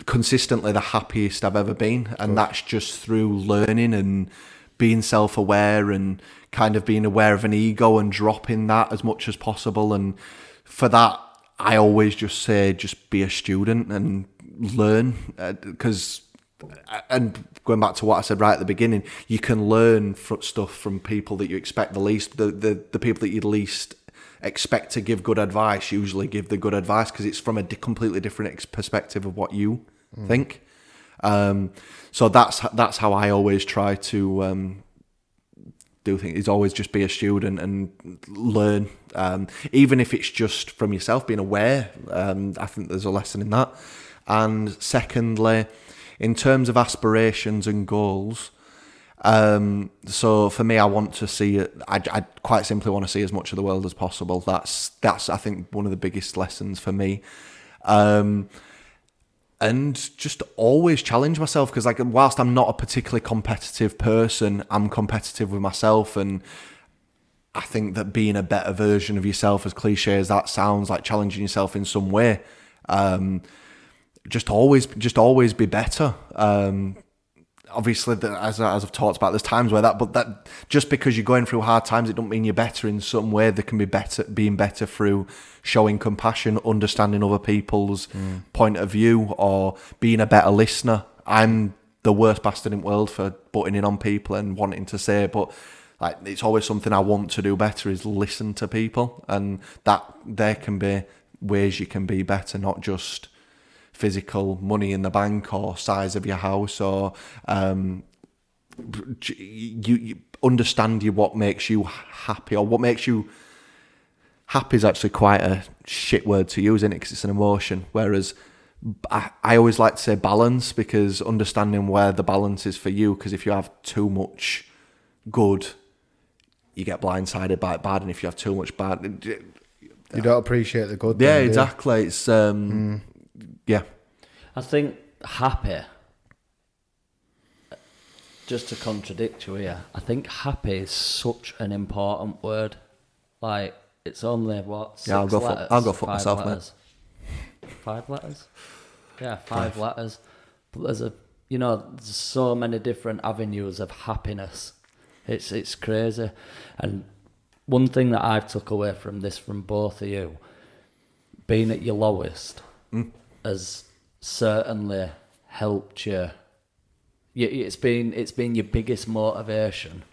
consistently the happiest I've ever been, and that's just through learning and being self-aware and kind of being aware of an ego and dropping that as much as possible. And for that, I always just say, just be a student and learn, uh, because and going back to what I said right at the beginning, you can learn stuff from people that you expect the least, the, the, the people that you least expect to give good advice usually give the good advice because it's from a di- completely different ex- perspective of what you think. Um, so that's that's how I always try to um, do things. Is always just be a student and learn, um, even if it's just from yourself, being aware. Um, I think there's a lesson in that. And secondly, in terms of aspirations and goals, um, so for me, I want to see. I, I quite simply want to see as much of the world as possible. That's that's I think one of the biggest lessons for me. Um, and just always challenge myself because like whilst I'm not a particularly competitive person, I'm competitive with myself and I think that being a better version of yourself, as cliche as that sounds, like challenging yourself in some way, um, just always, just always be better. Um, obviously, the, as, as I've talked about, there's times where that, but that just because you're going through hard times, it don't mean you're better in some way. There can be better, being better through showing compassion, understanding other people's point of view, or being a better listener. I'm the worst bastard in the world for butting in on people and wanting to say, but like it's always something I want to do better is listen to people, and that there can be ways you can be better, not just physical money in the bank or size of your house or um, you, you understand you what makes you happy or what makes you happy is actually quite a shit word to use in it? Because it's an emotion. Whereas I, I always like to say balance because understanding where the balance is for you because if you have too much good you get blindsided by it bad and if you have too much bad You don't appreciate the good. yeah then, do exactly. It's um yeah I think happy. Just to contradict you here, I think happy is such an important word. Like it's only what six Yeah, I'll go letters, I'll go fuck five myself, mate. letters. Five letters. Yeah, five, letters. But there's a you know there's so many different avenues of happiness. It's it's crazy, and one thing that I've took away from this from both of you, being at your lowest, hmm. Has certainly helped you. you. It's been it's been your biggest motivation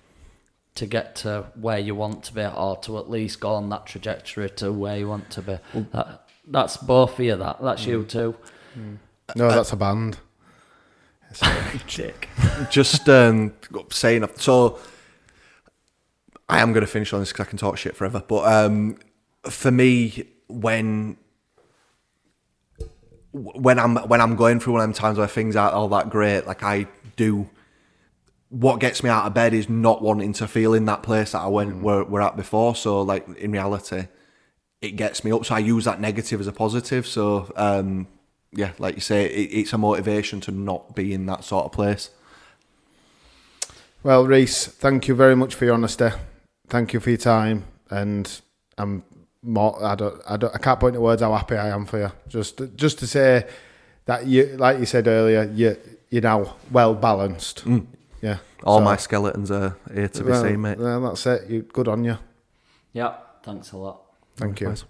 to get to where you want to be, or to at least go on that trajectory to where you want to be. That, that's both of you. That that's you too. No, that's a band. Dick. just um, saying so I am going to finish on this because I can talk shit forever. But um, for me, when when I'm when I'm going through one of them times where things aren't all that great, like I do. What gets me out of bed is not wanting to feel in that place that I went were, were at before. So, like in reality, it gets me up. So I use that negative as a positive. So, um, yeah, like you say, it, it's a motivation to not be in that sort of place. Well, Reece, thank you very much for your honesty. Thank you for your time, and I'm more. I don't. I don't. I can't point into words how happy I am for you. Just, just to say that you, like you said earlier, you, you're now well balanced. Mm. Yeah. All So- my skeletons are here to be seen, mate. well, that's it. You good on you. Yeah. Thanks a lot. Thank you. Likewise.